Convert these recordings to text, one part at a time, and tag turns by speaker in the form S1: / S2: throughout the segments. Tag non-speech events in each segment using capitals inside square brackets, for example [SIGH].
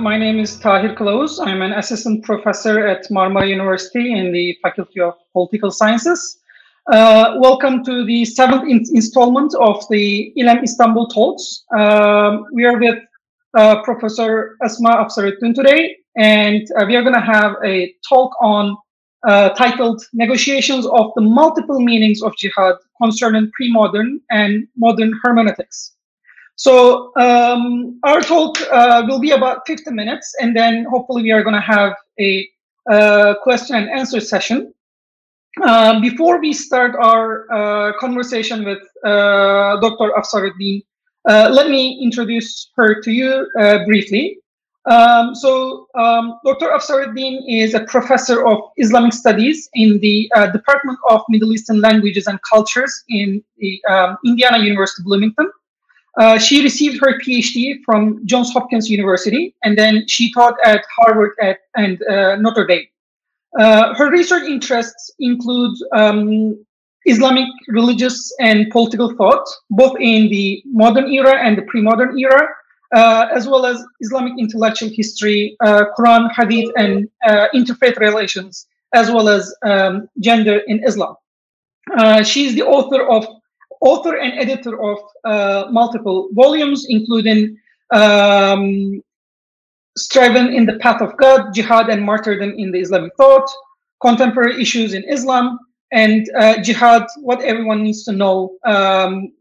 S1: My name is Tahir Kılavuz. I'm an assistant professor at Marmara University in the Faculty of Political Sciences. Uh, welcome to the seventh in installment of the İLEM Istanbul Talks. Um, we are with uh, Professor Asma Afsaruddin today, and uh, we are going to have a talk on uh, titled Negotiations of the Multiple Meanings of Jihad Concerning Pre-Modern and Modern Hermeneutics. So um, our talk uh, will be about 50 minutes, and then hopefully we are going to have a uh, question and answer session. Uh, before we start our uh, conversation with uh, Dr. Afsaruddin, uh, let me introduce her to you briefly. Um, so um, Dr. Afsaruddin is a professor of Islamic studies in the Department of Middle Eastern Languages and Cultures in the um, Indiana University, Bloomington. Uh, she received her PhD from Johns Hopkins University, and then she taught at Harvard at, and uh, Notre Dame. Uh, her research interests include um, Islamic religious and political thought, both in the modern era and the pre-modern era, uh, as well as Islamic intellectual history, uh, Quran, Hadith, and interfaith relations, as well as um, gender in Islam. she is the author of author and editor of uh, multiple volumes, including um, Striving in the Path of God, Jihad and Martyrdom in the Islamic Thought, Contemporary Issues in Islam, and uh, Jihad, What Everyone Needs to Know, um,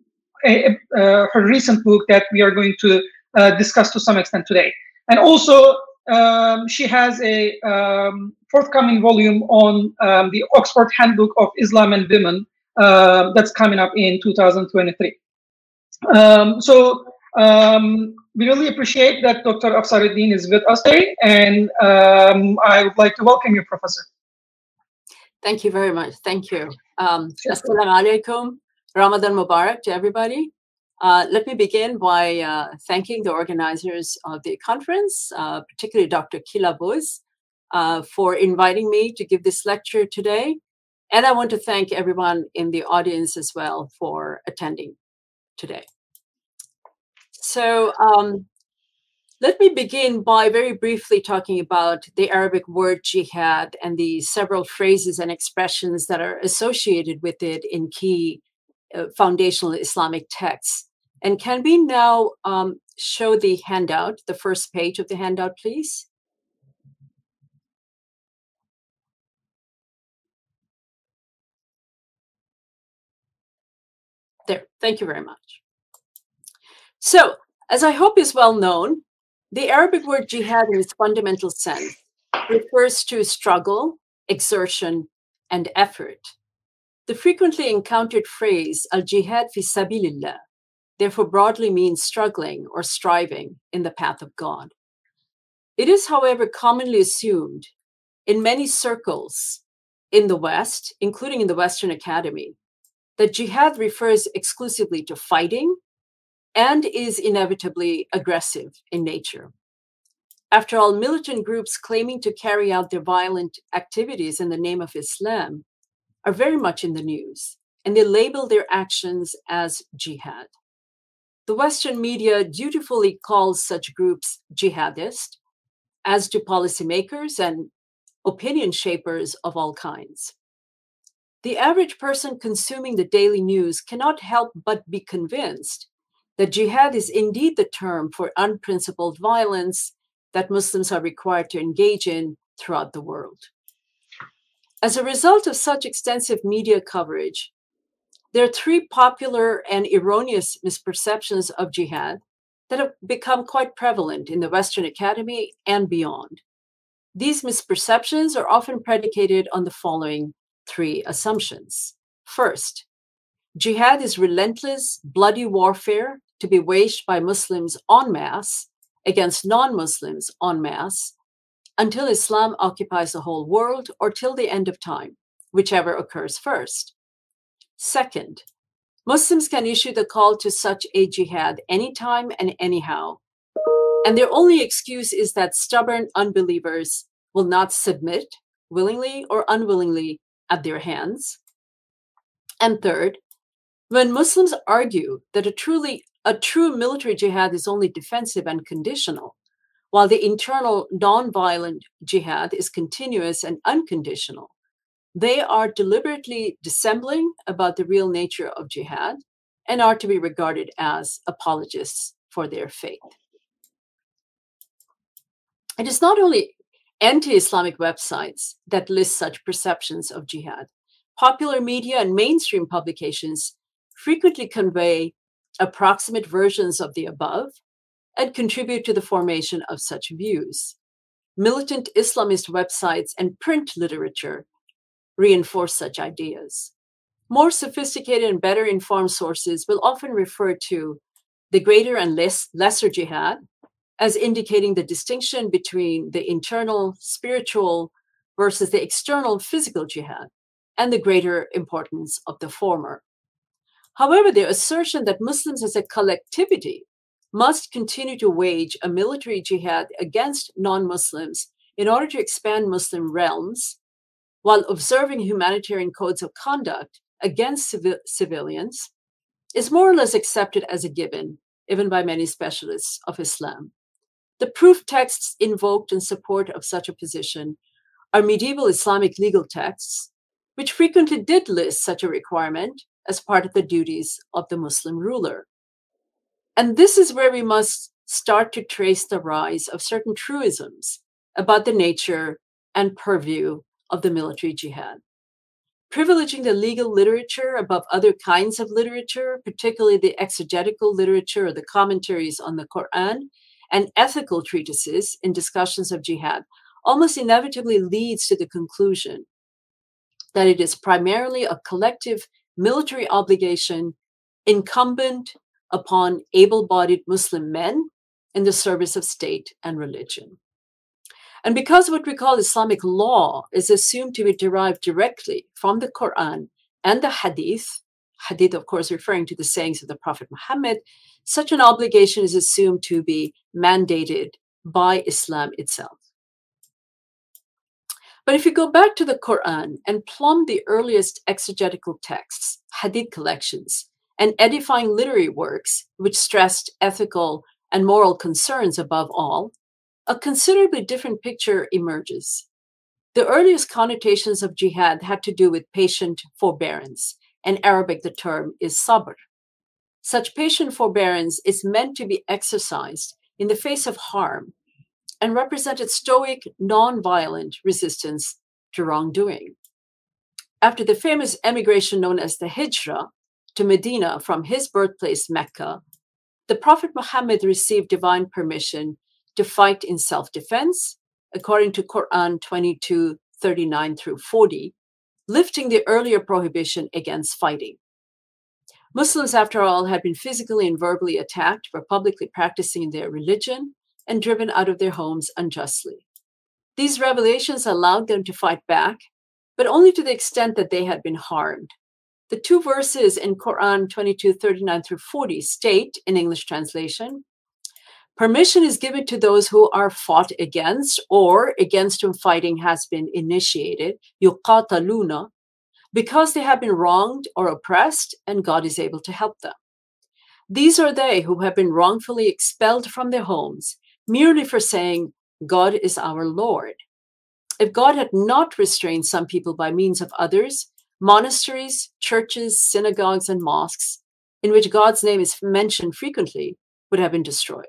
S1: a, uh, her recent book that we are going to uh, discuss to some extent today. And also, um, she has a um, forthcoming volume on um, the Oxford Handbook of Islam and Women, uh, that's coming up in 2023. Um, so um, we really appreciate that Dr. Afsaruddin is with us today, and um, I would like to welcome you, Professor.
S2: Thank you very much. Thank you. Um, Assalamu alaikum. Ramadan Mubarak to everybody. Uh, let me begin by uh, thanking the organizers of the conference, uh, particularly Dr. Kılavuz, uh, for inviting me to give this lecture today. And I want to thank everyone in the audience as well for attending today. So, um, let me begin by very briefly talking about the Arabic word jihad and the several phrases and expressions that are associated with it in key uh, foundational Islamic texts. And can we now um, show the handout, the first page of the handout, please? There, thank you very much. So, as I hope is well known, the Arabic word jihad in its fundamental sense refers to struggle, exertion, and effort. The frequently encountered phrase al jihad fi sabilillah therefore broadly means struggling or striving in the path of God. It is, however, commonly assumed in many circles in the West, including in the Western Academy, that jihad refers exclusively to fighting and is inevitably aggressive in nature. After all, militant groups claiming to carry out their violent activities in the name of Islam are very much in the news, and they label their actions as jihad. The Western media dutifully calls such groups jihadist, as do policymakers and opinion shapers of all kinds. The average person consuming the daily news cannot help but be convinced that jihad is indeed the term for unprincipled violence that Muslims are required to engage in throughout the world. As a result of such extensive media coverage, there are three popular and erroneous misperceptions of jihad that have become quite prevalent in the Western Academy and beyond. These misperceptions are often predicated on the following three assumptions. First, jihad is relentless, bloody warfare to be waged by Muslims en masse against non Muslims en masse until Islam occupies the whole world or till the end of time, whichever occurs first. Second, Muslims can issue the call to such a jihad anytime and anyhow. And their only excuse is that stubborn unbelievers will not submit willingly or unwillingly at their hands. And third, when Muslims argue that a truly a true military jihad is only defensive and conditional, while the internal non-violent jihad is continuous and unconditional. They are deliberately dissembling about the real nature of jihad and are to be regarded as apologists for their faith. It is not only anti Islamic websites that list such perceptions of jihad. Popular media and mainstream publications frequently convey approximate versions of the above and contribute to the formation of such views. Militant Islamist websites and print literature reinforce such ideas. More sophisticated and better informed sources will often refer to the greater and less, lesser jihad as indicating the distinction between the internal spiritual versus the external physical jihad and the greater importance of the former. However, the assertion that Muslims as a collectivity must continue to wage a military jihad against non Muslims in order to expand Muslim realms while observing humanitarian codes of conduct against civilians is more or less accepted as a given, even by many specialists of Islam. The proof texts invoked in support of such a position are medieval Islamic legal texts, which frequently did list such a requirement as part of the duties of the Muslim ruler. And this is where we must start to trace the rise of certain truisms about the nature and purview of the military jihad. Privileging the legal literature above other kinds of literature, particularly the exegetical literature or the commentaries on the Quran, and ethical treatises in discussions of jihad, almost inevitably leads to the conclusion that it is primarily a collective military obligation incumbent upon able bodied Muslim men in the service of state and religion. And because what we call Islamic law is assumed to be derived directly from the Quran and the Hadith, Hadith, of course, referring to the sayings of the Prophet Muhammad, such an obligation is assumed to be mandated by Islam itself. But if you go back to the Quran and plumb the earliest exegetical texts, Hadith collections, and edifying literary works which stressed ethical and moral concerns above all, a considerably different picture emerges. The earliest connotations of jihad had to do with patient forbearance. In Arabic, the term is sabr. Such patient forbearance is meant to be exercised in the face of harm and represented stoic, non-violent resistance to wrongdoing. After the famous emigration known as the Hijra to Medina from his birthplace, Mecca, the Prophet Muhammad received divine permission to fight in self defense, according to Quran 22 39 through 40, lifting the earlier prohibition against fighting. Muslims, after all, had been physically and verbally attacked for publicly practicing their religion and driven out of their homes unjustly. These revelations allowed them to fight back, but only to the extent that they had been harmed. The two verses in Quran 22 39 through 40 state, in English translation, Permission is given to those who are fought against or against whom fighting has been initiated, yuqataluna, because they have been wronged or oppressed and God is able to help them. These are they who have been wrongfully expelled from their homes merely for saying, God is our Lord. If God had not restrained some people by means of others, monasteries, churches, synagogues, and mosques, in which God's name is mentioned frequently, would have been destroyed.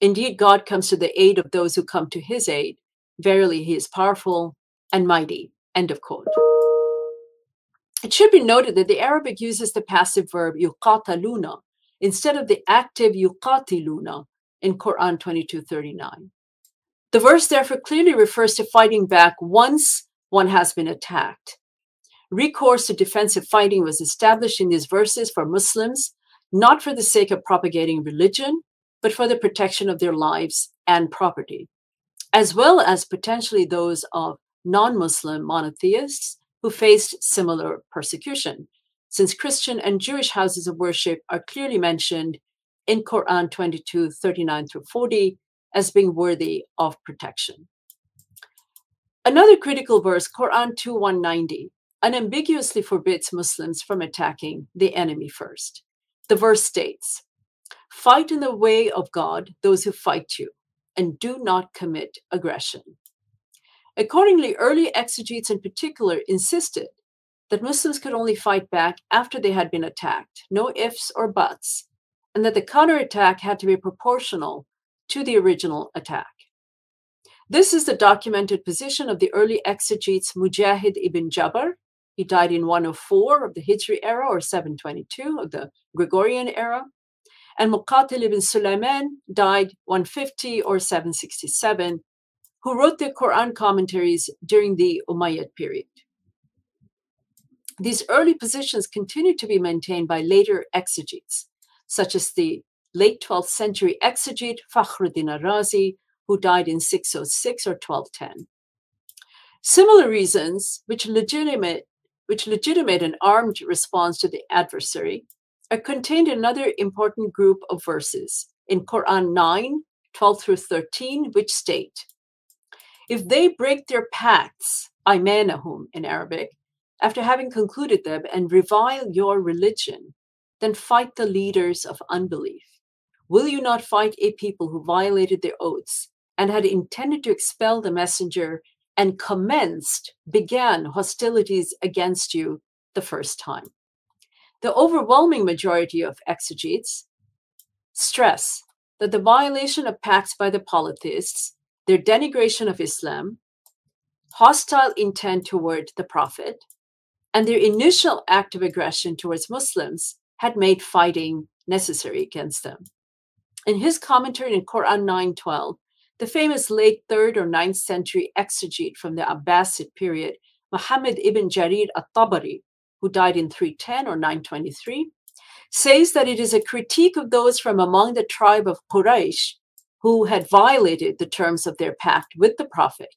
S2: Indeed, God comes to the aid of those who come to his aid. Verily, he is powerful and mighty. End of quote. It should be noted that the Arabic uses the passive verb yuqataluna instead of the active yuqatiluna in Quran 22:39. The verse therefore clearly refers to fighting back once one has been attacked. Recourse to defensive fighting was established in these verses for Muslims, not for the sake of propagating religion, but for the protection of their lives and property, as well as potentially those of non Muslim monotheists who faced similar persecution, since Christian and Jewish houses of worship are clearly mentioned in Quran 22 39 through 40 as being worthy of protection. Another critical verse, Quran 2 190, unambiguously forbids Muslims from attacking the enemy first. The verse states, Fight in the way of God those who fight you. and do not commit aggression. Accordingly, early exegetes in particular insisted that Muslims could only fight back after they had been attacked, no ifs or buts, and that the counterattack had to be proportional to the original attack. This is the documented position of the early exegetes Mujahid ibn Jabr. He died in 104 of the Hijri era or 722 of the Gregorian era. And Muqatil ibn Sulaiman died 150 or 767, who wrote the Quran commentaries during the Umayyad period. These early positions continued to be maintained by later exegetes, such as the late 12th century exegete Fakhruddin al-Razi, who died in 606 or 1210. Similar reasons, which legitimate, which legitimate an armed response to the adversary, are contained in another important group of verses in Quran 9, 12 through 13, which state, If they break their pacts, aymanahum in Arabic, after having concluded them and revile your religion, then fight the leaders of unbelief. Will you not fight a people who violated their oaths and had intended to expel the messenger and commenced, began hostilities against you the first time? The overwhelming majority of exegetes stress that the violation of pacts by the polytheists, their denigration of Islam, hostile intent toward the Prophet, and their initial act of aggression towards Muslims had made fighting necessary against them. In his commentary in Quran 9:12, the famous late 3rd or 9th century exegete from the Abbasid period, Muhammad ibn Jarir at-Tabari, who died in 310 or 923, says that it is a critique of those from among the tribe of Quraysh who had violated the terms of their pact with the Prophet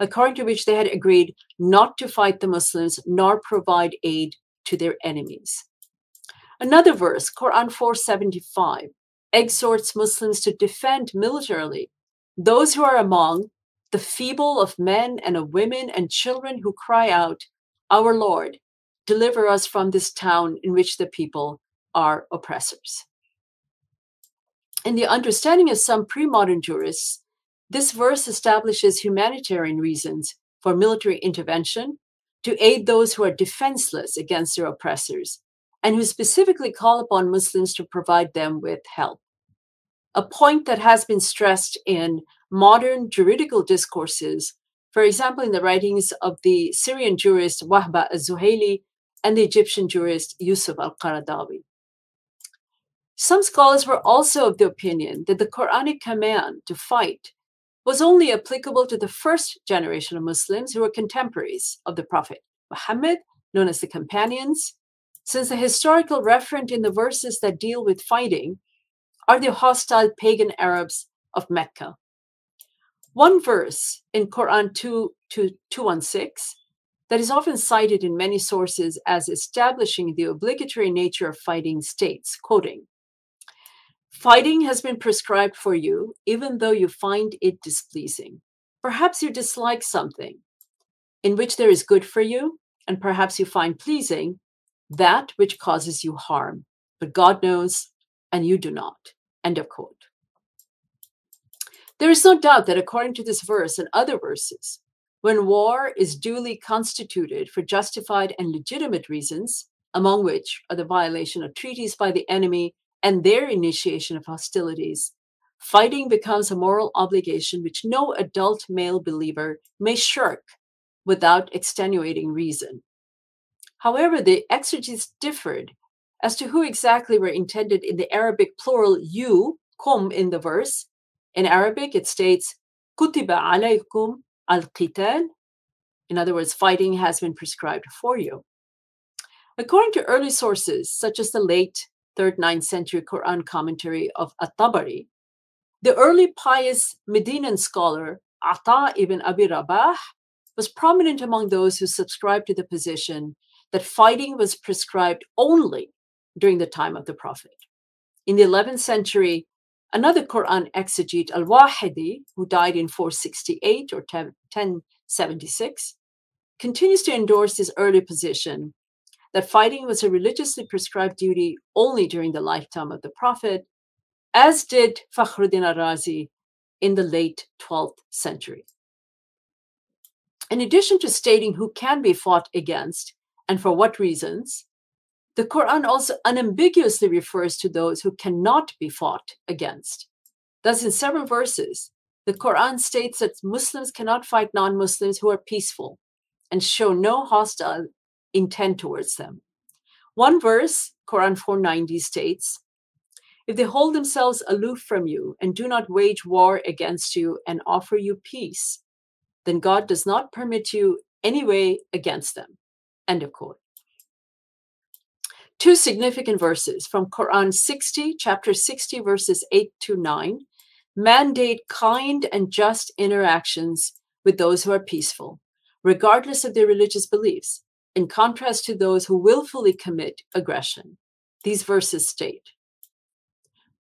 S2: according to which they had agreed not to fight the Muslims nor provide aid to their enemies. Another verse, Quran 475, exhorts Muslims to defend militarily those who are among the feeble of men and of women and children who cry out, Our Lord, deliver us from this town in which the people are oppressors. In the understanding of some pre modern jurists, this verse establishes humanitarian reasons for military intervention to aid those who are defenseless against their oppressors and who specifically call upon Muslims to provide them with help. A point that has been stressed in modern juridical discourses, for example, in the writings of the Syrian jurist Wahba az-Zuhaili and the Egyptian jurist Yusuf al-Qaradawi. Some scholars were also of the opinion that the Quranic command to fight was only applicable to the first generation of Muslims who were contemporaries of the Prophet Muhammad, known as the companions, since the historical referent in the verses that deal with fighting are the hostile pagan Arabs of Mecca. One verse in Quran 2, 2 216 that is often cited in many sources as establishing the obligatory nature of fighting states, quoting, Fighting has been prescribed for you, even though you find it displeasing. Perhaps you dislike something in which there is good for you, and perhaps you find pleasing that which causes you harm. But God knows, and you do not. End of quote. There is no doubt that according to this verse and other verses, when war is duly constituted for justified and legitimate reasons, among which are the violation of treaties by the enemy and their initiation of hostilities, fighting becomes a moral obligation which no adult male believer may shirk without extenuating reason. However, the exegetes differed as to who exactly were intended in the Arabic plural you, kum in the verse. In Arabic, it states, kutiba alaykum al-qital. In other words, fighting has been prescribed for you. According to early sources, such as the late 3rd, 9th century Quran commentary of At-Tabari, the early pious Medinan scholar Ata ibn Abi Rabah was prominent among those who subscribed to the position that fighting was prescribed only during the time of the Prophet. In the 11th century, another Quran exegete, Al Wahidi, who died in 468 or 1076, continues to endorse his early position that fighting was a religiously prescribed duty only during the lifetime of the Prophet, as did Fakhruddin al-Razi in the late 12th century. In addition to stating who can be fought against and for what reasons, the Quran also unambiguously refers to those who cannot be fought against. Thus, in several verses, the Quran states that Muslims cannot fight non Muslims who are peaceful and show no hostile intent towards them. One verse, Quran 490, states If they hold themselves aloof from you and do not wage war against you and offer you peace, then God does not permit you any way against them. End of quote. Two significant verses from Quran 60, chapter 60, verses 8 to 9, mandate kind and just interactions with those who are peaceful, regardless of their religious beliefs, in contrast to those who willfully commit aggression. These verses state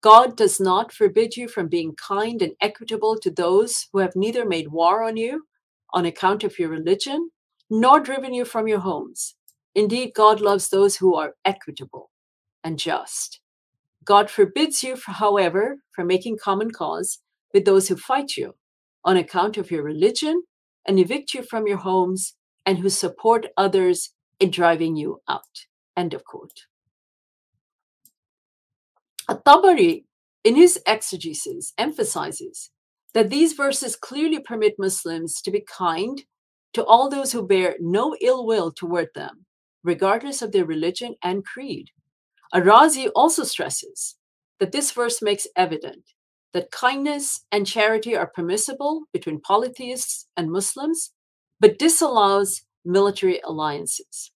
S2: God does not forbid you from being kind and equitable to those who have neither made war on you on account of your religion, nor driven you from your homes. Indeed, God loves those who are equitable and just. God forbids you, however, from making common cause with those who fight you on account of your religion and evict you from your homes and who support others in driving you out. End of quote. At-Tabari, in his exegesis, emphasizes that these verses clearly permit Muslims to be kind to all those who bear no ill will toward them, regardless of their religion and creed. Ar-Razi also stresses that this verse makes evident that kindness and charity are permissible between polytheists and Muslims, but disallows military alliances.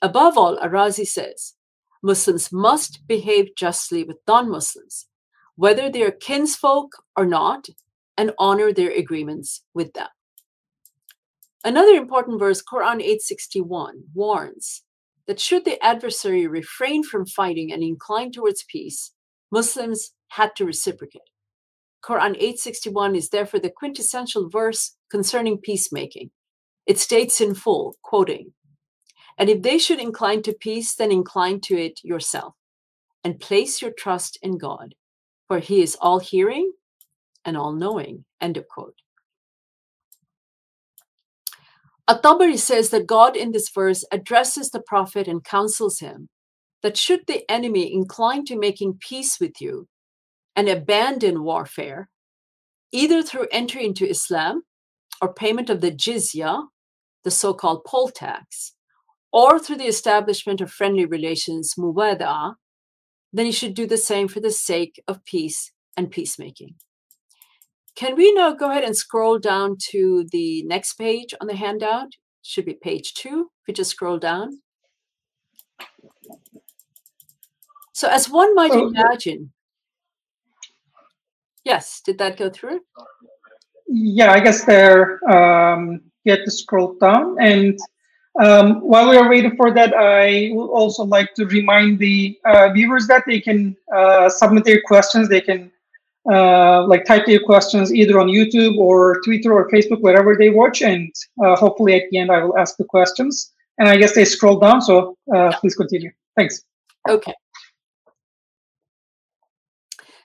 S2: Above all, Ar-Razi says Muslims must behave justly with non Muslims, whether they are kinsfolk or not, and honor their agreements with them. Another important verse, Quran 861, warns that should the adversary refrain from fighting and incline towards peace, Muslims had to reciprocate. Quran 861 is therefore the quintessential verse concerning peacemaking. It states in full, quoting, And if they should incline to peace, then incline to it yourself, and place your trust in God, for he is all hearing and all knowing. End of quote. At-Tabari says that God in this verse addresses the prophet and counsels him that should the enemy incline to making peace with you and abandon warfare, either through entry into Islam or payment of the jizya, the so called poll tax, or through the establishment of friendly relations, muwada, then you should do the same for the sake of peace and peacemaking. Can we now go ahead and scroll down to the next page on the handout? Should be page two. If we just scroll down. So, as one might oh, imagine, yes, did that go through?
S1: Yeah, I guess there. Um, you have to scroll down. And um, while we are waiting for that, I would also like to remind the uh, viewers that they can uh, submit their questions. They can uh, like type their questions either on YouTube or Twitter or Facebook, wherever they watch, and uh, hopefully at the end I will ask the questions. And I guess they scroll down, so uh, please continue. Thanks.
S2: Okay.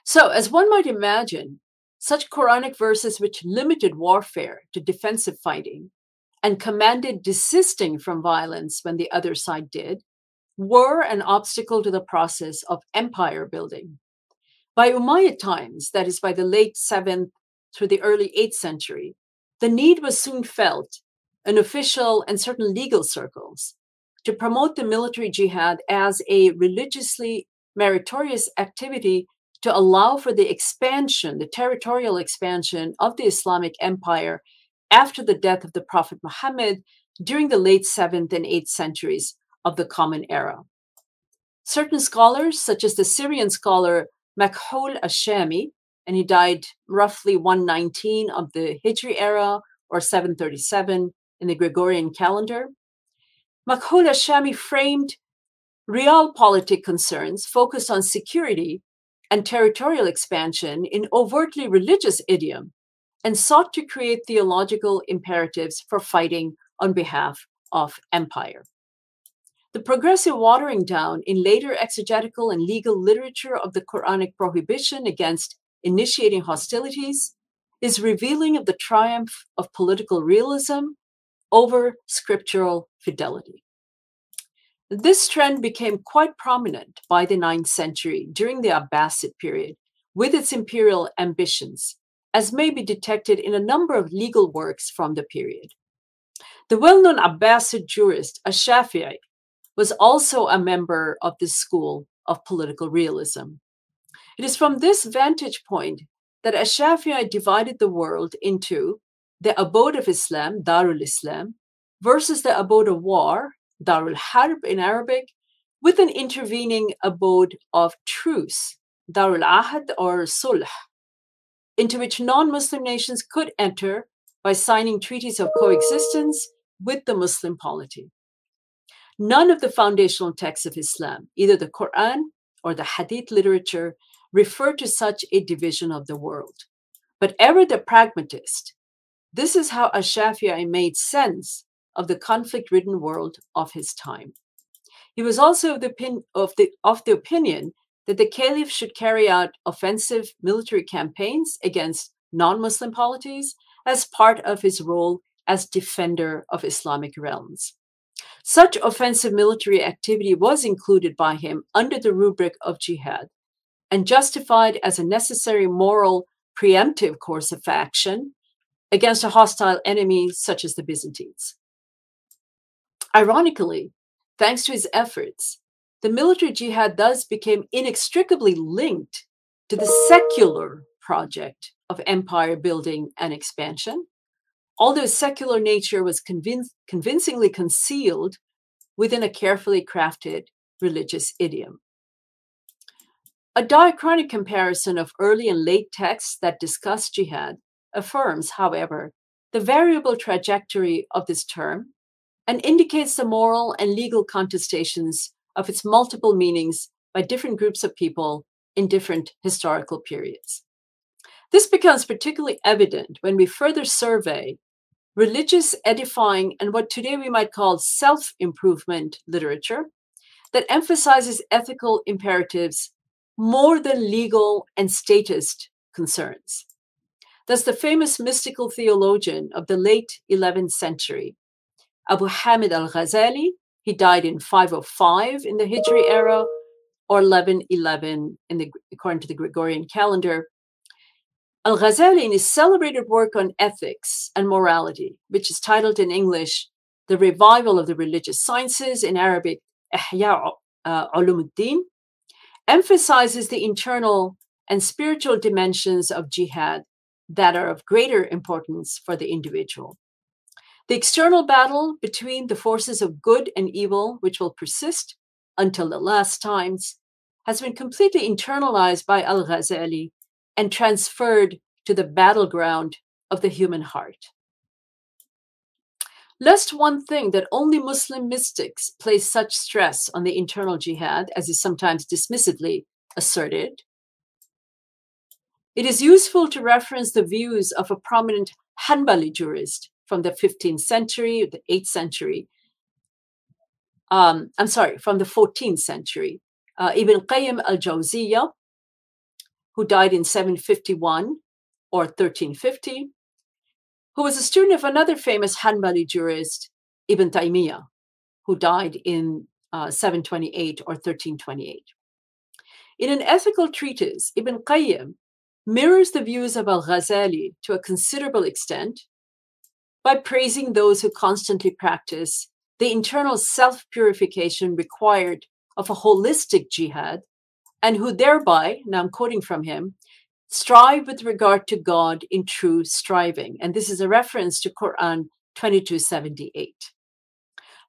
S2: So, as one might imagine, such Quranic verses which limited warfare to defensive fighting and commanded desisting from violence when the other side did were an obstacle to the process of empire building. By Umayyad times, that is, by the late 7th through the early 8th century, the need was soon felt in official and certain legal circles to promote the military jihad as a religiously meritorious activity to allow for the expansion, the territorial expansion of the Islamic Empire after the death of the Prophet Muhammad during the late 7th and 8th centuries of the Common Era. Certain scholars, such as the Syrian scholar Makhul Ashami, and he died roughly 119 of the Hijri era or 737 in the Gregorian calendar. Makhul Ashami framed realpolitik concerns focused on security and territorial expansion in overtly religious idiom and sought to create theological imperatives for fighting on behalf of empire. The progressive watering down in later exegetical and legal literature of the Quranic prohibition against initiating hostilities is revealing of the triumph of political realism over scriptural fidelity. This trend became quite prominent by the 9th century during the Abbasid period with its imperial ambitions, as may be detected in a number of legal works from the period. The well known Abbasid jurist Ash-Shafi'i was also a member of this school of political realism. It is from this vantage point that Ash-Shafi'i divided the world into the abode of Islam, Darul Islam, versus the abode of war, Darul Harb in Arabic, with an intervening abode of truce, Darul Ahad or Sulh, into which non Muslim nations could enter by signing treaties of coexistence with the Muslim polity. None of the foundational texts of Islam, either the Quran or the Hadith literature, refer to such a division of the world. But ever the pragmatist, this is how Ash-Shafi'i made sense of the conflict-ridden world of his time. He was also of the, of the, of the opinion that the caliph should carry out offensive military campaigns against non-Muslim polities as part of his role as defender of Islamic realms. Such offensive military activity was included by him under the rubric of jihad and justified as a necessary moral preemptive course of action against a hostile enemy such as the Byzantines. Ironically, thanks to his efforts, the military jihad thus became inextricably linked to the secular project of empire building and expansion, although secular nature was convinc- convincingly concealed within a carefully crafted religious idiom. A diachronic comparison of early and late texts that discuss jihad affirms, however, the variable trajectory of this term and indicates the moral and legal contestations of its multiple meanings by different groups of people in different historical periods. This becomes particularly evident when we further survey religious, edifying, and what today we might call self improvement literature that emphasizes ethical imperatives more than legal and statist concerns. Thus, the famous mystical theologian of the late 11th century, Abu Hamid al Ghazali, he died in 505 in the Hijri era or 1111 in the, according to the Gregorian calendar, Al Ghazali, in his celebrated work on ethics and morality, which is titled in English, The Revival of the Religious Sciences, in Arabic, Ihya uh, Ulumuddin, emphasizes the internal and spiritual dimensions of jihad that are of greater importance for the individual. The external battle between the forces of good and evil, which will persist until the last times, has been completely internalized by Al Ghazali and transferred to the battleground of the human heart. Lest one think that only Muslim mystics place such stress on the internal jihad, as is sometimes dismissively asserted, it is useful to reference the views of a prominent Hanbali jurist from the 15th century, the 8th century. Um, I'm sorry, from the 14th century. Uh, Ibn Qayyim al Jawziyah, who died in 751 or 1350, who was a student of another famous Hanbali jurist, Ibn Taymiyyah, who died in uh, 728 or 1328. In an ethical treatise, Ibn Qayyim mirrors the views of Al Ghazali to a considerable extent by praising those who constantly practice the internal self purification required of a holistic jihad and who thereby, now I'm quoting from him, strive with regard to God in true striving. And this is a reference to Quran 2278.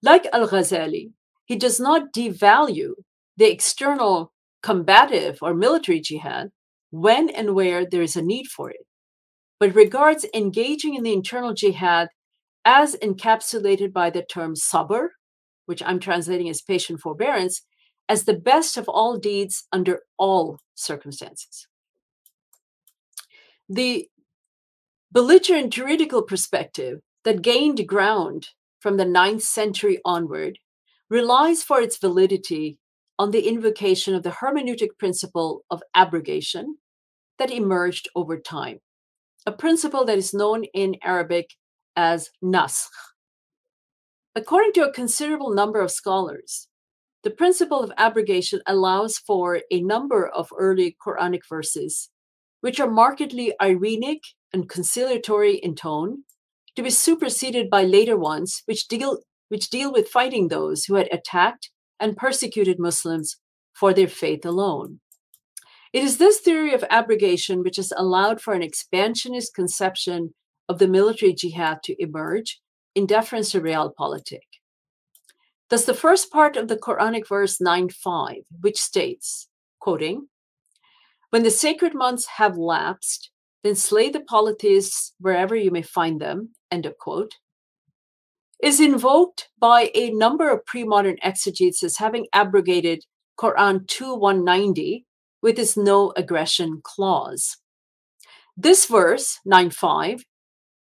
S2: Like Al Ghazali, he does not devalue the external combative or military jihad when and where there is a need for it, but regards engaging in the internal jihad as encapsulated by the term sabr, which I'm translating as patient forbearance, as the best of all deeds under all circumstances. The belligerent juridical perspective that gained ground from the ninth century onward relies for its validity on the invocation of the hermeneutic principle of abrogation that emerged over time. A principle that is known in Arabic as naskh. According to a considerable number of scholars, the principle of abrogation allows for a number of early Quranic verses, which are markedly Irenic and conciliatory in tone, to be superseded by later ones which deal, which deal with fighting those who had attacked and persecuted Muslims for their faith alone. It is this theory of abrogation which has allowed for an expansionist conception of the military jihad to emerge in deference to realpolitik. Thus, the first part of the Quranic verse 9.5, which states, quoting, When the sacred months have lapsed, then slay the polytheists wherever you may find them, end of quote, is invoked by a number of pre-modern exegetes as having abrogated Quran 2.190 with its no aggression clause. This verse, 9.5,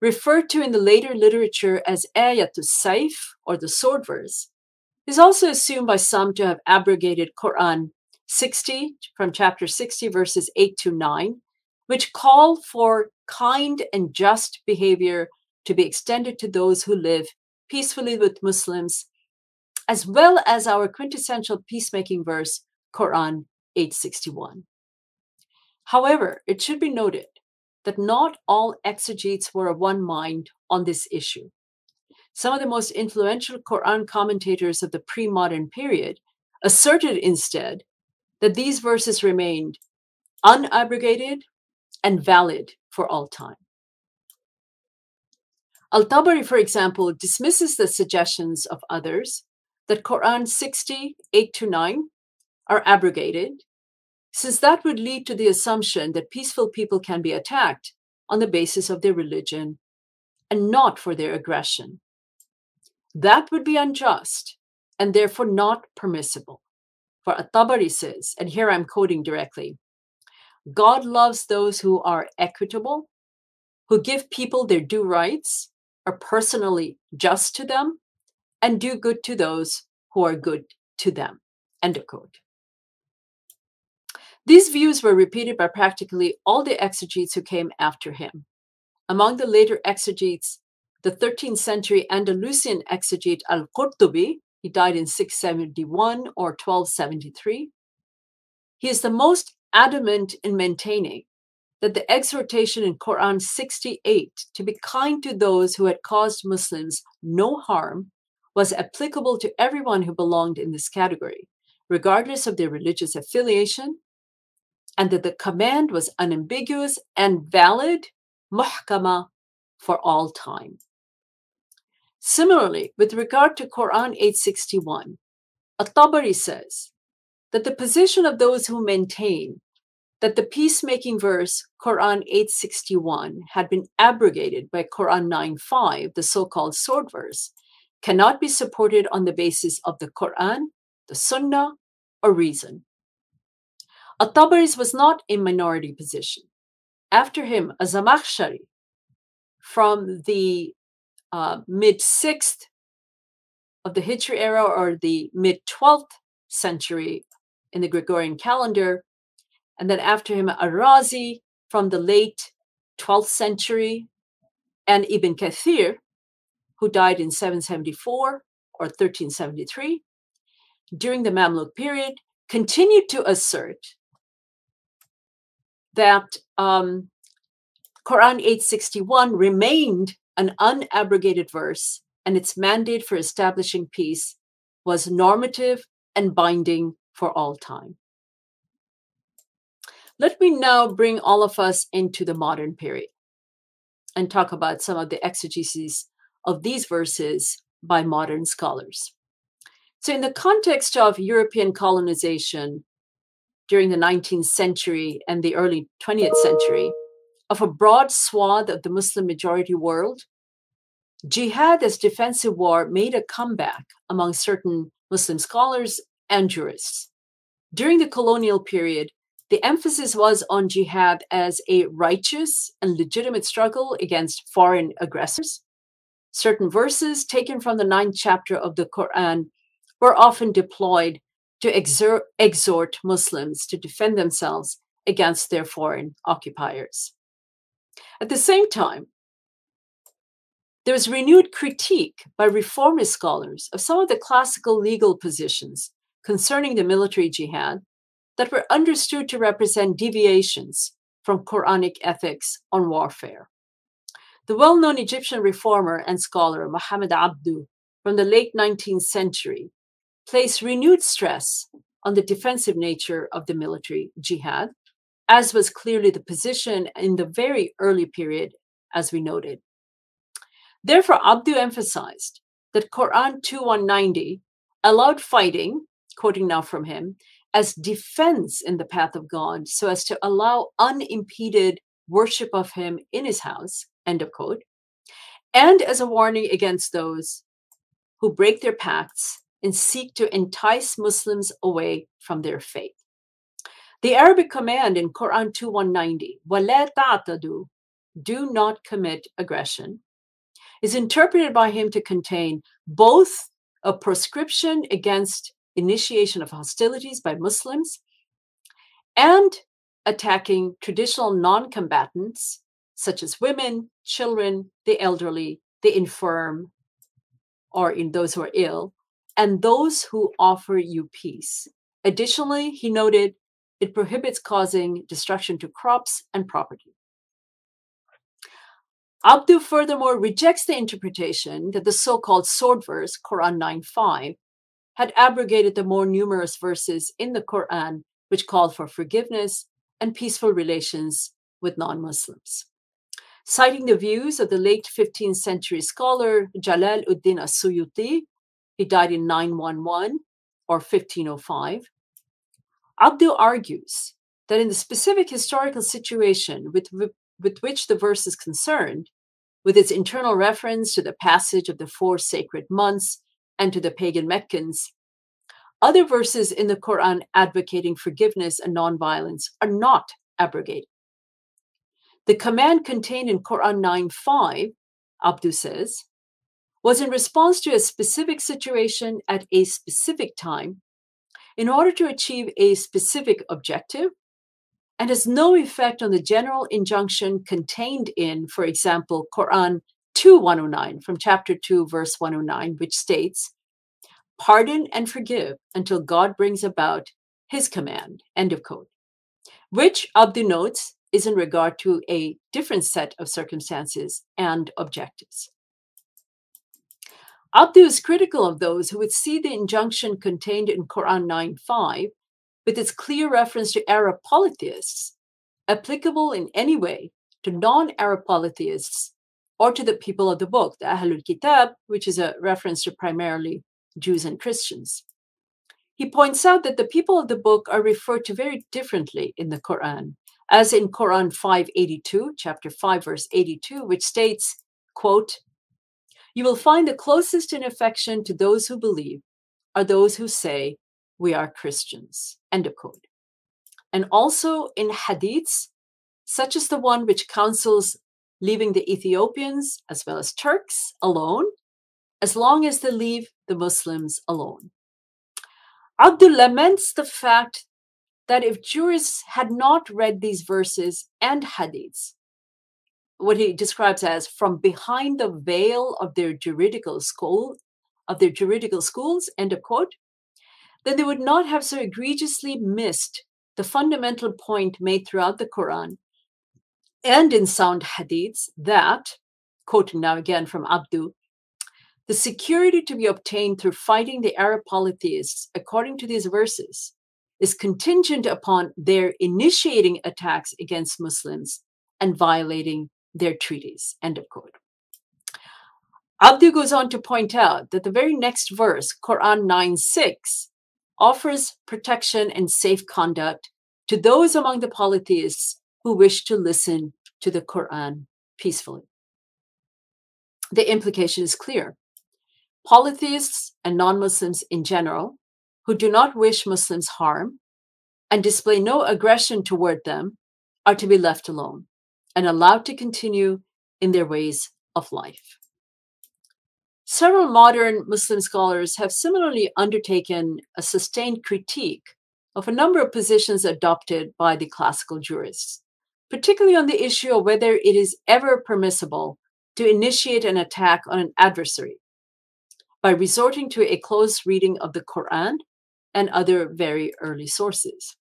S2: referred to in the later literature as Ayatul Saif, or the sword verse, is also assumed by some to have abrogated Quran 60 from chapter 60, verses 8 to 9, which call for kind and just behavior to be extended to those who live peacefully with Muslims, as well as our quintessential peacemaking verse, Quran 861. However, it should be noted that not all exegetes were of one mind on this issue. Some of the most influential Quran commentators of the pre modern period asserted instead that these verses remained unabrogated and valid for all time. Al Tabari, for example, dismisses the suggestions of others that Quran 60, 8 to 9 are abrogated, since that would lead to the assumption that peaceful people can be attacked on the basis of their religion and not for their aggression. That would be unjust and therefore not permissible. For At-Tabari says, and here I'm quoting directly, God loves those who are equitable, who give people their due rights, are personally just to them, and do good to those who are good to them. End of quote. These views were repeated by practically all the exegetes who came after him. Among the later exegetes the 13th century Andalusian exegete Al Qurtubi, he died in 671 or 1273. He is the most adamant in maintaining that the exhortation in Quran 68 to be kind to those who had caused Muslims no harm was applicable to everyone who belonged in this category, regardless of their religious affiliation, and that the command was unambiguous and valid, muhkama, for all time. Similarly, with regard to Quran 861, At-Tabari says that the position of those who maintain that the peacemaking verse Quran 861 had been abrogated by Quran 9.5, the so-called sword verse, cannot be supported on the basis of the Quran, the Sunnah, or reason. At-Tabari's was not a minority position. After him, a Zamakhshari from the uh, mid 6th of the Hijri era or the mid 12th century in the Gregorian calendar. And then after him, Ar-Razi from the late 12th century, and Ibn Kathir, who died in 774 or 1373, during the Mamluk period, continued to assert that um, Quran 861 remained an unabrogated verse, and its mandate for establishing peace was normative and binding for all time. Let me now bring all of us into the modern period and talk about some of the exegeses of these verses by modern scholars. So, in the context of European colonization during the 19th century and the early 20th century, of a broad swath of the Muslim majority world, jihad as defensive war made a comeback among certain Muslim scholars and jurists. During the colonial period, the emphasis was on jihad as a righteous and legitimate struggle against foreign aggressors. Certain verses taken from the ninth chapter of the Quran were often deployed to exhort Muslims to defend themselves against their foreign occupiers. At the same time, there was renewed critique by reformist scholars of some of the classical legal positions concerning the military jihad that were understood to represent deviations from Quranic ethics on warfare. The well known Egyptian reformer and scholar Muhammad Abdu from the late 19th century placed renewed stress on the defensive nature of the military jihad, as was clearly the position in the very early period, as we noted. Therefore, Abdu emphasized that Quran 2190 allowed fighting, quoting now from him, as defense in the path of God, so as to allow unimpeded worship of Him in His house, end of quote, and as a warning against those who break their pacts and seek to entice Muslims away from their faith. The Arabic command in Quran 2190, وَلَا تَعْتَدُوا, do not commit aggression, is interpreted by him to contain both a proscription against initiation of hostilities by Muslims and attacking traditional non combatants such as women, children, the elderly, the infirm, or in those who are ill, and those who offer you peace. Additionally, he noted it prohibits causing destruction to crops and property. Abdu furthermore rejects the interpretation that the so called sword verse, Quran 9.5, had abrogated the more numerous verses in the Quran which called for forgiveness and peaceful relations with non Muslims. Citing the views of the late 15th century scholar Jalal uddin as-Suyuti, he died in 911 or 1505, Abdu argues that in the specific historical situation with, with which the verse is concerned, with its internal reference to the passage of the four sacred months and to the pagan Meccans. Other verses in the Quran advocating forgiveness and nonviolence are not abrogated. The command contained in Quran 9:5, Abdu says, was in response to a specific situation at a specific time in order to achieve a specific objective and has no effect on the general injunction contained in, for example, Quran 2 109 from chapter 2, verse 109, which states, Pardon and forgive until God brings about his command, end of quote, which Abdu notes is in regard to a different set of circumstances and objectives. Abdu is critical of those who would see the injunction contained in Quran 9.5 with its clear reference to Arab polytheists, applicable in any way to non Arab polytheists or to the people of the book, the Ahlul Kitab, which is a reference to primarily Jews and Christians. He points out that the people of the book are referred to very differently in the Quran, as in Quran 582, chapter 5, verse 82, which states, quote, You will find the closest in affection to those who believe are those who say, we are Christians. End of quote. And also in hadiths, such as the one which counsels leaving the Ethiopians as well as Turks alone, as long as they leave the Muslims alone. Abdu laments the fact that if jurists had not read these verses and hadiths, what he describes as from behind the veil of their juridical school, of their juridical schools, end of quote, then they would not have so egregiously missed the fundamental point made throughout the Quran and in sound hadiths that, quoting now again from Abdu, the security to be obtained through fighting the Arab polytheists, according to these verses, is contingent upon their initiating attacks against Muslims and violating their treaties. End of quote. Abdu goes on to point out that the very next verse, Quran 9 6, offers protection and safe conduct to those among the polytheists who wish to listen to the Quran peacefully. The implication is clear. Polytheists and non Muslims in general, who do not wish Muslims harm and display no aggression toward them, are to be left alone and allowed to continue in their ways of life. Several modern Muslim scholars have similarly undertaken a sustained critique of a number of positions adopted by the classical jurists, particularly on the issue of whether it is ever permissible to initiate an attack on an adversary by resorting to a close reading of the Quran and other very early sources.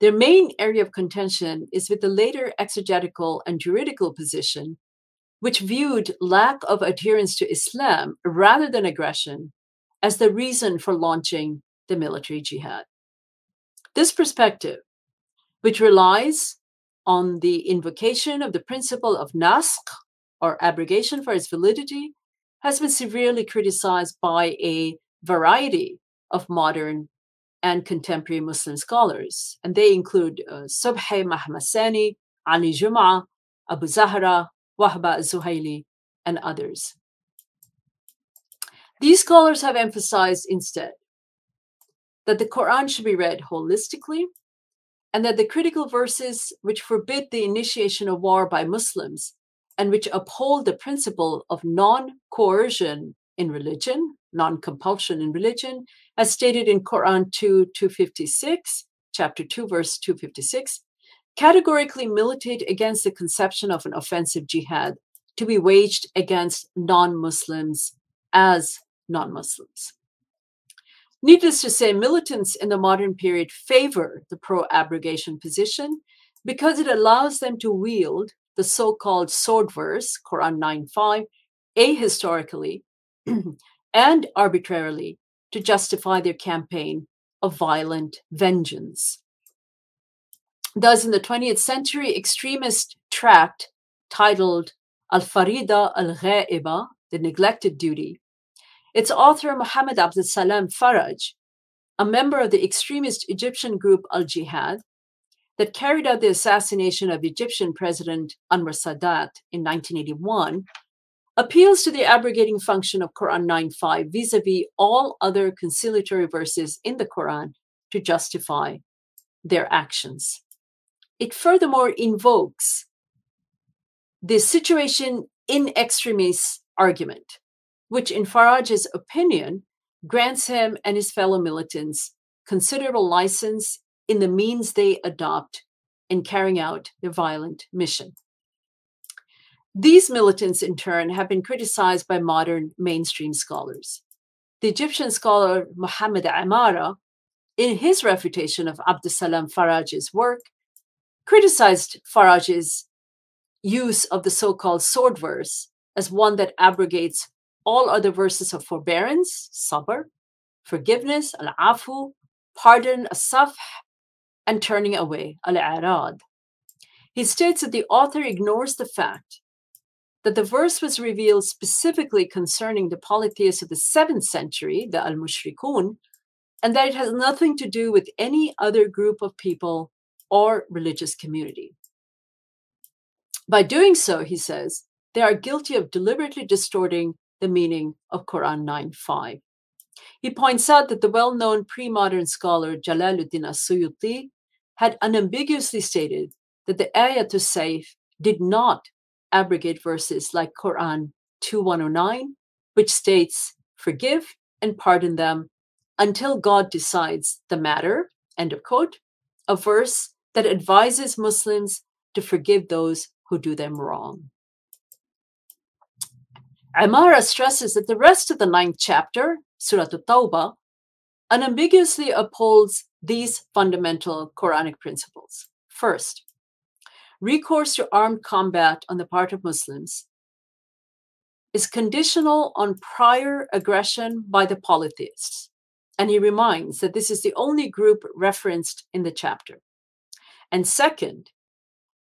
S2: Their main area of contention is with the later exegetical and juridical position, which viewed lack of adherence to Islam rather than aggression as the reason for launching the military jihad. This perspective, which relies on the invocation of the principle of naskh, or abrogation for its validity, has been severely criticized by a variety of modern and contemporary Muslim scholars. And they include uh, Subhi Mahmasani, Ali Jum'a, Abu Zahra, Wahba Zuhaili, and others. These scholars have emphasized instead that the Quran should be read holistically and that the critical verses which forbid the initiation of war by Muslims and which uphold the principle of non coercion in religion, non compulsion in religion, as stated in Quran 2 256, chapter 2, verse 256, categorically militate against the conception of an offensive jihad to be waged against non Muslims as non Muslims. Needless to say, militants in the modern period favor the pro abrogation position because it allows them to wield the so called sword verse, Quran 9 5, ahistorically [CLEARS THROAT] and arbitrarily to justify their campaign of violent vengeance. Thus, in the 20th century, extremist tract titled Al Farida al Ghaiba, The Neglected Duty, its author, Muhammad Abdul Salam Faraj, a member of the extremist Egyptian group Al Jihad, that carried out the assassination of Egyptian President Anwar Sadat in 1981, appeals to the abrogating function of Quran 9.5 vis-a-vis all other conciliatory verses in the Quran to justify their actions. It furthermore invokes the situation in extremis argument, which in Faraj's opinion grants him and his fellow militants considerable license in the means they adopt in carrying out their violent mission. These militants, in turn, have been criticized by modern mainstream scholars. The Egyptian scholar Muhammad Amara, in his refutation of Abdusalam Faraj's work, criticized Faraj's use of the so called sword verse as one that abrogates all other verses of forbearance, sabr, forgiveness, al afu, pardon, asafh, and turning away, al arad. He states that the author ignores the fact that the verse was revealed specifically concerning the polytheists of the 7th century, the Al Mushrikun, and that it has nothing to do with any other group of people or religious community. By doing so, he says, they are guilty of deliberately distorting the meaning of Quran 9.5. He points out that the well known pre modern scholar Jalaluddin as-Suyuti had unambiguously stated that the Ayatul Sayf did not abrogate verses like Quran 2109, which states, Forgive and pardon them until God decides the matter, end of quote, a verse that advises Muslims to forgive those who do them wrong. Amara stresses that the rest of the ninth chapter, Surah At-Tawbah, unambiguously upholds these fundamental Quranic principles. First, recourse to armed combat on the part of Muslims is conditional on prior aggression by the polytheists. And he reminds that this is the only group referenced in the chapter. And second,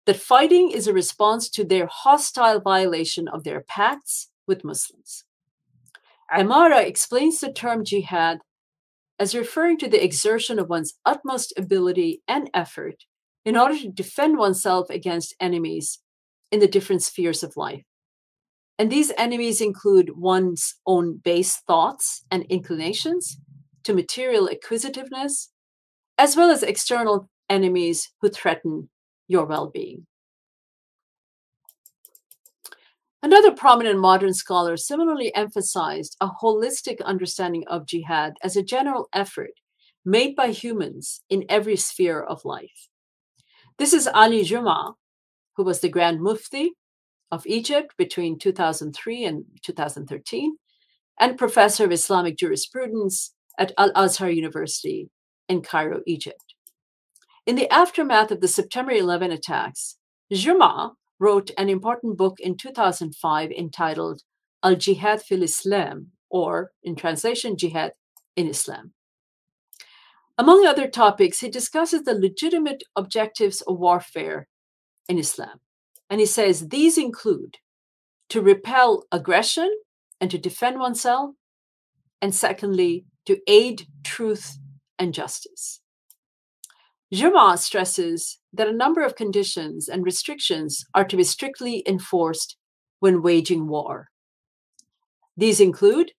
S2: that fighting is a response to their hostile violation of their pacts with Muslims. Amara explains the term jihad as referring to the exertion of one's utmost ability and effort in order to defend oneself against enemies in the different spheres of life. And these enemies include one's own base thoughts and inclinations to material acquisitiveness, as well as external enemies who threaten your well being. Another prominent modern scholar similarly emphasized a holistic understanding of jihad as a general effort made by humans in every sphere of life. This is Ali Juma, who was the Grand Mufti of Egypt between 2003 and 2013, and professor of Islamic jurisprudence at Al Azhar University in Cairo, Egypt. In the aftermath of the September 11 attacks, Juma wrote an important book in 2005 entitled Al Jihad fil Islam, or in translation, Jihad in Islam. Among other topics, he discusses the legitimate objectives of warfare in Islam. And he says these include to repel aggression and to defend oneself, and secondly, to aid truth and justice. Juma stresses that a number of conditions and restrictions are to be strictly enforced when waging war. These include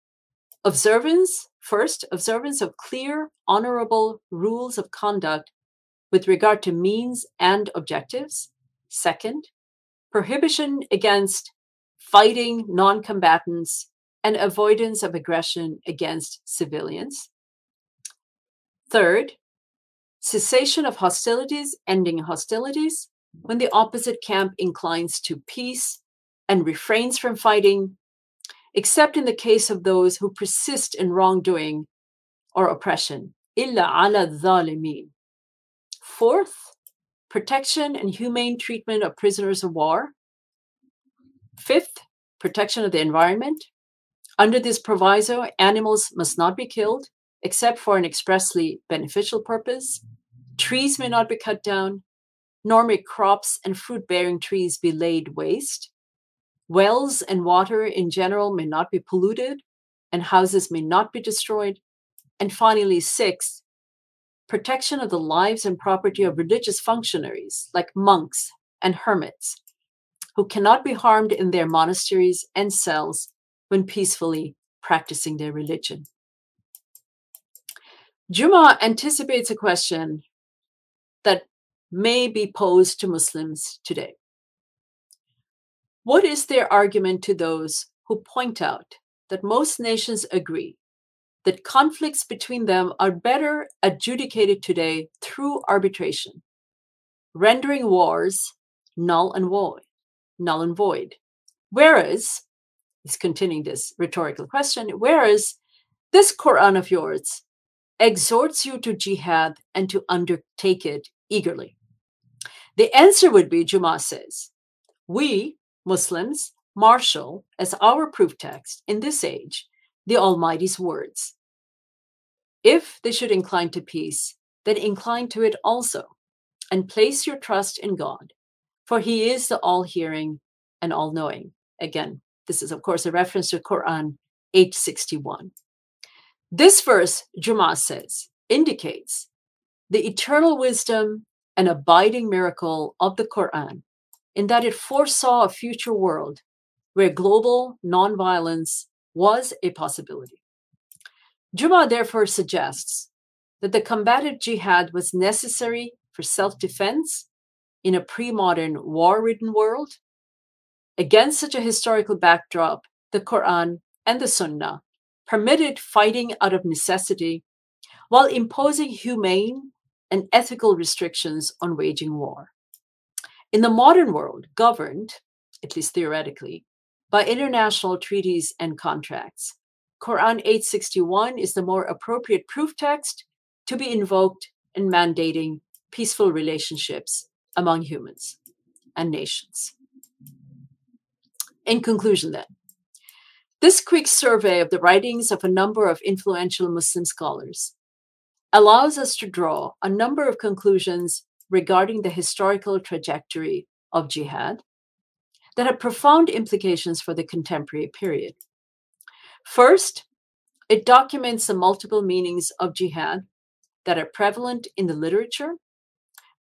S2: observance, first, observance of clear, honorable rules of conduct with regard to means and objectives. Second, prohibition against fighting non combatants and avoidance of aggression against civilians. Third, cessation of hostilities, ending hostilities when the opposite camp inclines to peace and refrains from fighting, except in the case of those who persist in wrongdoing or oppression. Illa ala dhalimin. Fourth, protection and humane treatment of prisoners of war. Fifth, protection of the environment. Under this proviso, animals must not be killed except for an expressly beneficial purpose. Trees may not be cut down, nor may crops and fruit bearing trees be laid waste. Wells and water in general may not be polluted, and houses may not be destroyed. And finally, sixth, protection of the lives and property of religious functionaries like monks and hermits who cannot be harmed in their monasteries and cells when peacefully practicing their religion. Juma anticipates a question that may be posed to Muslims today. What is their argument to those who point out that most nations agree that conflicts between them are better adjudicated today through arbitration, rendering wars null and void, null and void. Whereas, he's continuing this rhetorical question, whereas this Quran of yours exhorts you to jihad and to undertake it eagerly. The answer would be, Juma says, we, Muslims, marshal as our proof text in this age the Almighty's words. If they should incline to peace, then incline to it also, and place your trust in God, for He is the all hearing and all knowing. Again, this is, of course, a reference to Quran 861. This verse, Juma says, indicates the eternal wisdom and abiding miracle of the Quran in that it foresaw a future world where global nonviolence was a possibility. Juma therefore suggests that the combative jihad was necessary for self defense in a pre modern war ridden world. Against such a historical backdrop, the Quran and the Sunnah permitted fighting out of necessity while imposing humane and ethical restrictions on waging war. In the modern world, governed, at least theoretically, by international treaties and contracts, Quran 861 is the more appropriate proof text to be invoked in mandating peaceful relationships among humans and nations. In conclusion, then, this quick survey of the writings of a number of influential Muslim scholars allows us to draw a number of conclusions regarding the historical trajectory of jihad that have profound implications for the contemporary period. First, it documents the multiple meanings of jihad that are prevalent in the literature,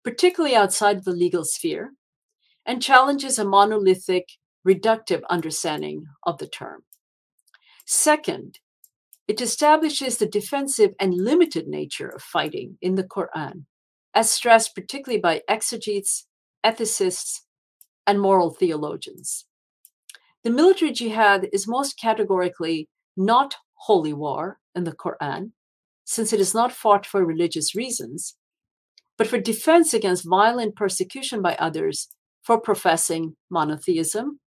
S2: particularly outside the legal sphere, and challenges a monolithic, reductive understanding of the term. Second, it establishes the defensive and limited nature of fighting in the Quran, as stressed particularly by exegetes, ethicists, and moral theologians. The military jihad is most categorically not holy war in the Quran, since it is not fought for religious reasons, but for defense against violent persecution by others for professing monotheism,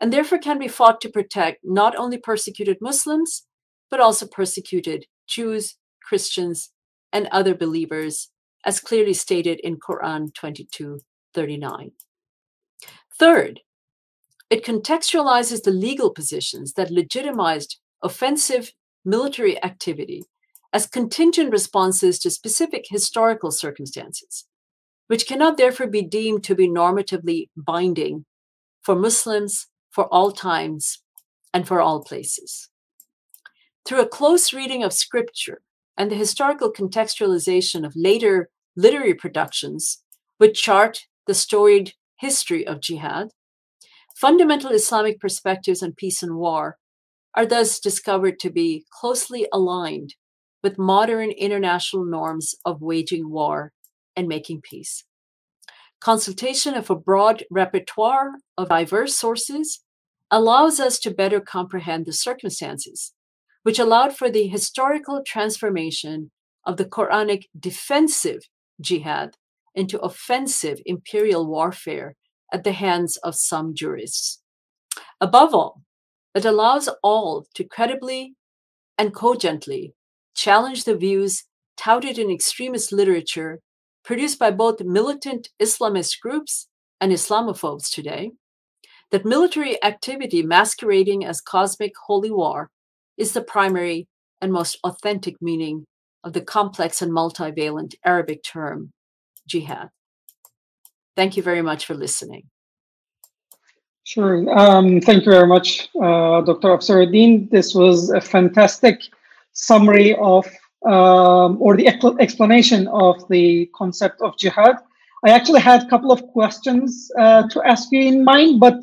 S2: and therefore can be fought to protect not only persecuted Muslims, but also persecuted Jews, Christians, and other believers, as clearly stated in Quran 22 39. Third, it contextualizes the legal positions that legitimized offensive military activity as contingent responses to specific historical circumstances, which cannot therefore be deemed to be normatively binding for Muslims for all times and for all places. Through a close reading of scripture and the historical contextualization of later literary productions, which chart the storied history of jihad, fundamental Islamic perspectives on peace and war are thus discovered to be closely aligned with modern international norms of waging war and making peace. Consultation of a broad repertoire of diverse sources allows us to better comprehend the circumstances, which allowed for the historical transformation of the Quranic defensive jihad into offensive imperial warfare at the hands of some jurists. Above all, it allows all to credibly and cogently challenge the views touted in extremist literature produced by both militant Islamist groups and Islamophobes today that military activity masquerading as cosmic holy war is the primary and most authentic meaning of the complex and multivalent Arabic term jihad. Thank you very much for listening.
S1: Sure. Um, thank you very much, uh, Dr. Afsaruddin. This was a fantastic summary of um, or the explanation of the concept of jihad. I actually had a couple of questions uh, to ask you in mind, but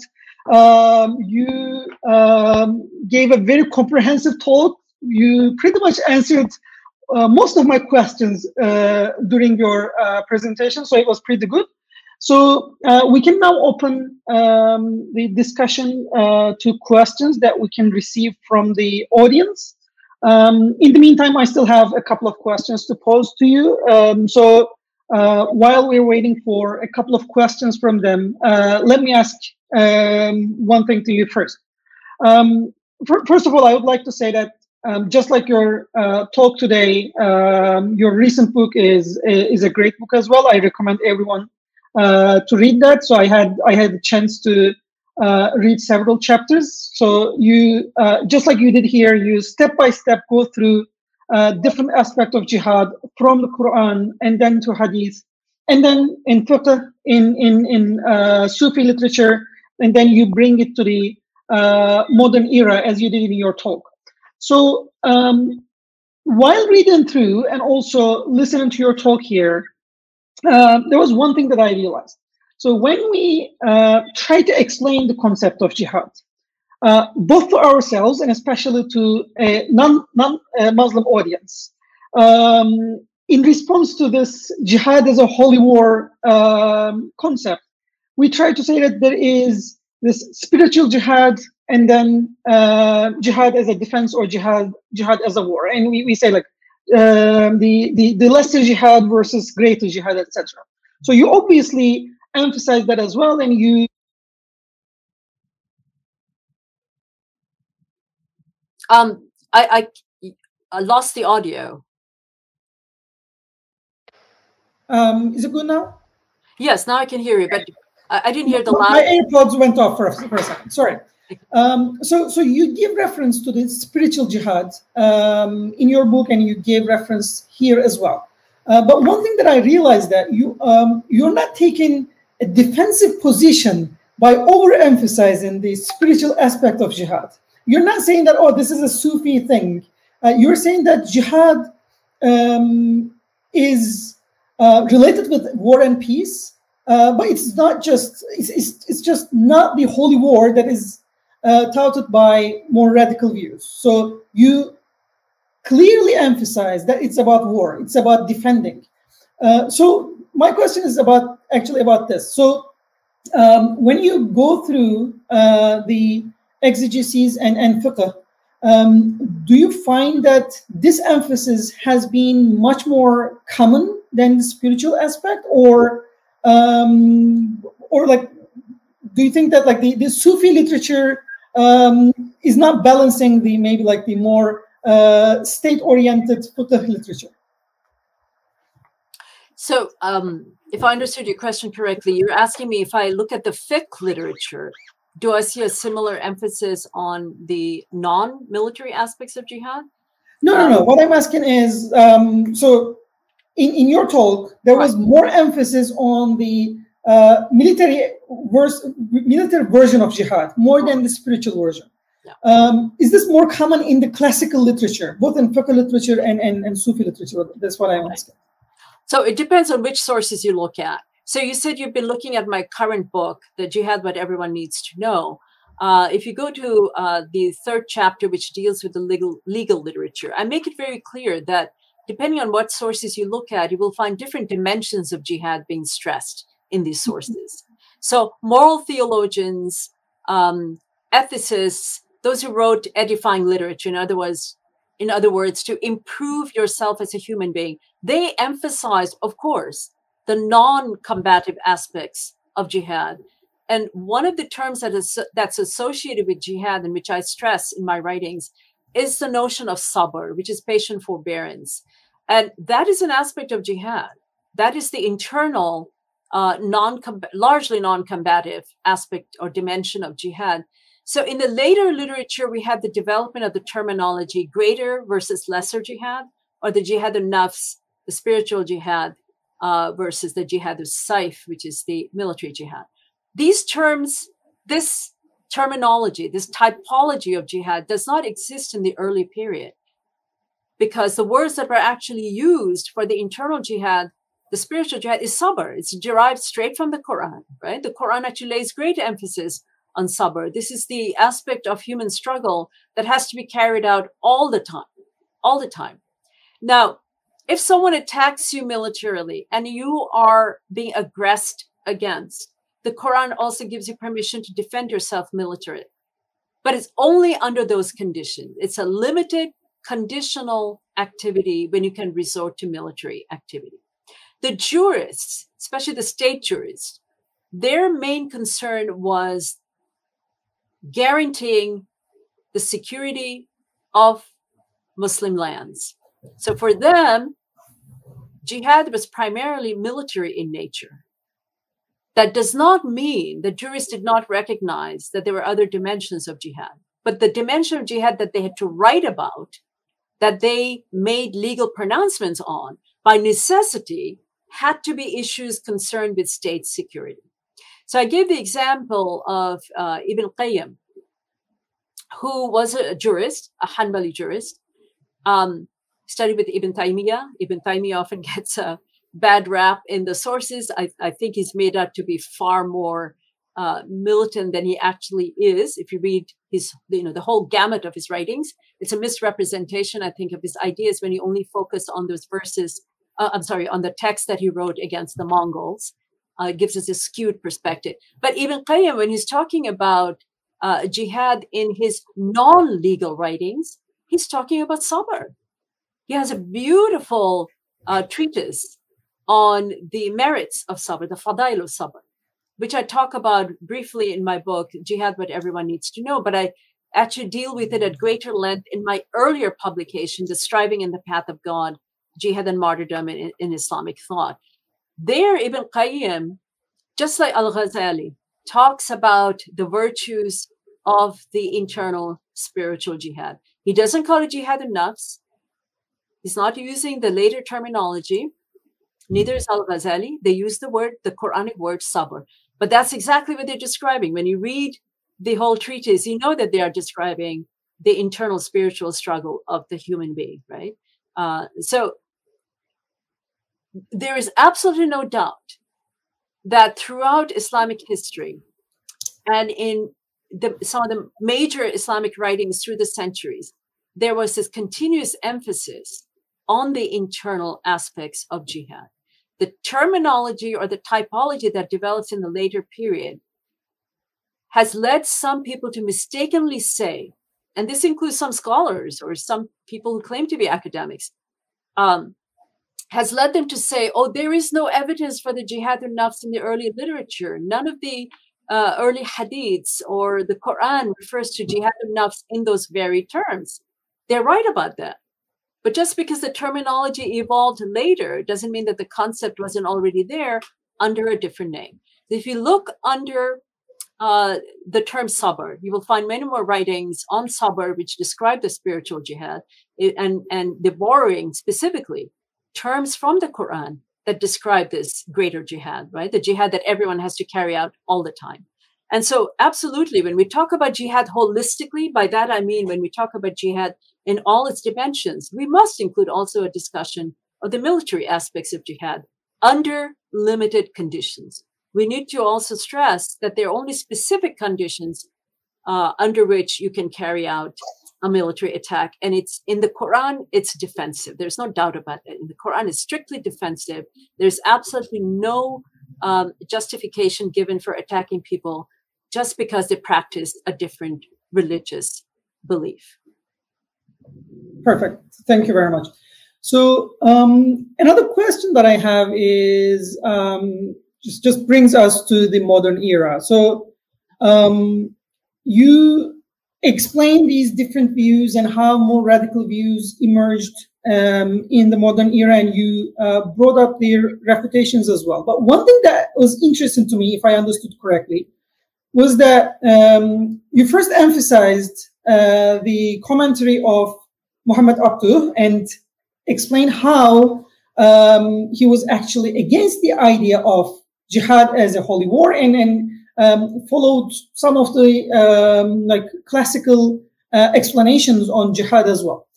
S1: um, you um, gave a very comprehensive talk. You pretty much answered uh, most of my questions uh, during your uh, presentation, so it was pretty good. So uh, we can now open um, the discussion uh, to questions that we can receive from the audience. Um, in the meantime, I still have a couple of questions to pose to you. Um, so uh, while we're waiting for a couple of questions from them, let me ask um, one thing to you first. Um, for, first of all, I would like to say that um, just like your uh, talk today, um, your recent book is is a great book as well. I recommend everyone uh, to read that. So I had I had a chance to uh, read several chapters. So you, uh, just like you did here, you step by step go through uh, different aspects of jihad from the Quran and then to Hadith, and then in fiqh, in in in uh, Sufi literature, and then you bring it to the uh, modern era as you did in your talk. So um, while reading through and also listening to your talk here, uh, there was one thing that I realized. So when we uh, try to explain the concept of jihad, uh, both to ourselves and especially to a non, non-Muslim uh, audience, um, in response to this jihad as a holy war um, concept, we try to say that there is this spiritual jihad and then uh, jihad as a defense or jihad jihad as a war, and we, we say like um, the, the the lesser jihad versus greater jihad, etc. So you obviously emphasize that as well and you
S2: um I, I i lost the audio.
S1: Um is it good now?
S2: Yes now i can hear you but i, I didn't hear the last
S1: my airpods went off for a, for a second sorry um, so, so you give reference to the spiritual jihad um, in your book, and you gave reference here as well. Uh, but one thing that I realized that you um, you're not taking a defensive position by overemphasizing the spiritual aspect of jihad. You're not saying that, oh, this is a Sufi thing. Uh, you're saying that jihad um, is uh, related with war and peace, uh, but it's not just, it's, it's, it's, just not the holy war that is uh, touted by more radical views. So you clearly emphasize that it's about war, it's about defending. Uh, so my question is about actually about this. So um, when you go through uh, the exegeses and, and fiqh, um, do you find that this emphasis has been much more common than the spiritual aspect, or um, or like, do you think that like the, the Sufi literature um, is not balancing the maybe like the more uh, state-oriented fiqh literature?
S2: So, um, if I understood your question correctly, you're asking me if I look at the fiqh literature, do I see a similar emphasis on the non-military aspects of jihad?
S1: No, no, no. What I'm asking is, um, so in, in your talk, there was more emphasis on the uh, military verse, military version of jihad more than the spiritual version. Yeah. Um, is this more common in the classical literature, both in fiqh literature and, and, and Sufi literature? That's what I'm asking.
S2: So it depends on which sources you look at. So you said you've been looking at my current book, The Jihad What Everyone Needs to Know. Uh, if you go to uh, the third chapter, which deals with the legal legal literature, I make it very clear that depending on what sources you look at, you will find different dimensions of jihad being stressed in these mm-hmm. sources. So moral theologians, um, ethicists, those who wrote edifying literature, in other words, in other words, to improve yourself as a human being, they emphasized, of course, the non-combative aspects of jihad and one of the terms that is that's associated with jihad, and which I stress in my writings, is the notion of sabr, which is patient forbearance. And that is an aspect of jihad. That is the internal, uh, non largely non-combative aspect or dimension of jihad. So in the later literature, we have the development of the terminology greater versus lesser jihad, or the jihad of nafs, the spiritual jihad, uh, versus the jihad of saif, which is the military jihad these terms, this terminology, this typology of jihad does not exist in the early period because the words that were actually used for the internal jihad, the spiritual jihad, is sabr. It's derived straight from the Quran, right? The Quran actually lays great emphasis on sabr. This is the aspect of human struggle that has to be carried out all the time, all the time. Now, if someone attacks you militarily and you are being aggressed against, the Quran also gives you permission to defend yourself militarily. But it's only under those conditions. It's a limited conditional activity when you can resort to military activity. The jurists, especially the state jurists, their main concern was guaranteeing the security of Muslim lands. So for them, jihad was primarily military in nature. That does not mean the jurists did not recognize that there were other dimensions of jihad. But the dimension of jihad that they had to write about, that they made legal pronouncements on, by necessity, had to be issues concerned with state security. So I gave the example of uh, Ibn Qayyim, who was a jurist, a Hanbali jurist, um, studied with Ibn Taymiyyah. Ibn Taymiyyah often [LAUGHS] gets a bad rap in the sources. I, I think he's made out to be far more uh, militant than he actually is. If you read his, you know, the whole gamut of his writings, it's a misrepresentation, I think, of his ideas when you only focus on those verses. Uh, I'm sorry, on the text that he wrote against the Mongols. Uh, gives us a skewed perspective. But Ibn Qayyim, when he's talking about uh, jihad in his non-legal writings, he's talking about sabr. He has a beautiful uh, treatise on the merits of sabr, the fadail of sabr, which I talk about briefly in my book, Jihad What Everyone Needs to Know, but I actually deal with it at greater length in my earlier publication, The Striving in the Path of God, Jihad and Martyrdom in, in Islamic Thought. There, Ibn Qayyim, just like Al Ghazali, talks about the virtues of the internal spiritual jihad. He doesn't call it jihad in nafs. He's not using the later terminology. Neither is Al Ghazali. They use the word, the Quranic word sabr. But that's exactly what they're describing. When you read the whole treatise, you know that they are describing the internal spiritual struggle of the human being, right? Uh, so there is absolutely no doubt that throughout Islamic history and in the, some of the major Islamic writings through the centuries, there was this continuous emphasis on the internal aspects of jihad the terminology or the typology that develops in the later period has led some people to mistakenly say, and this includes some scholars or some people who claim to be academics, um, has led them to say, oh, there is no evidence for the jihad nafs in the early literature. None of the uh, early hadiths or the Quran refers to jihad nafs in those very terms. They're right about that. But just because the terminology evolved later doesn't mean that the concept wasn't already there under a different name. If you look under uh, the term sabr, you will find many more writings on sabr which describe the spiritual jihad and, and the borrowing specifically terms from the Quran that describe this greater jihad, right? The jihad that everyone has to carry out all the time. And so, absolutely, when we talk about jihad holistically, by that I mean when we talk about jihad in all its dimensions, we must include also a discussion of the military aspects of jihad under limited conditions. We need to also stress that there are only specific conditions uh, under which you can carry out a military attack. And it's in the Quran, it's defensive. There's no doubt about it. In the Quran, it's strictly defensive. There's absolutely no um, justification given for attacking people just because they practice a different religious belief.
S1: Perfect. Thank you very much. So um, another question that I have is um, just just brings us to the modern era. So um, you explain these different views and how more radical views emerged um, in the modern era, and you uh, brought up their refutations as well. But one thing that was interesting to me, if I understood correctly, was that um, you first emphasized uh, the commentary of Muhammad Abduh and explain how um, he was actually against the idea of jihad as a holy war and, and um, followed some of the um, like classical uh, explanations on jihad as well.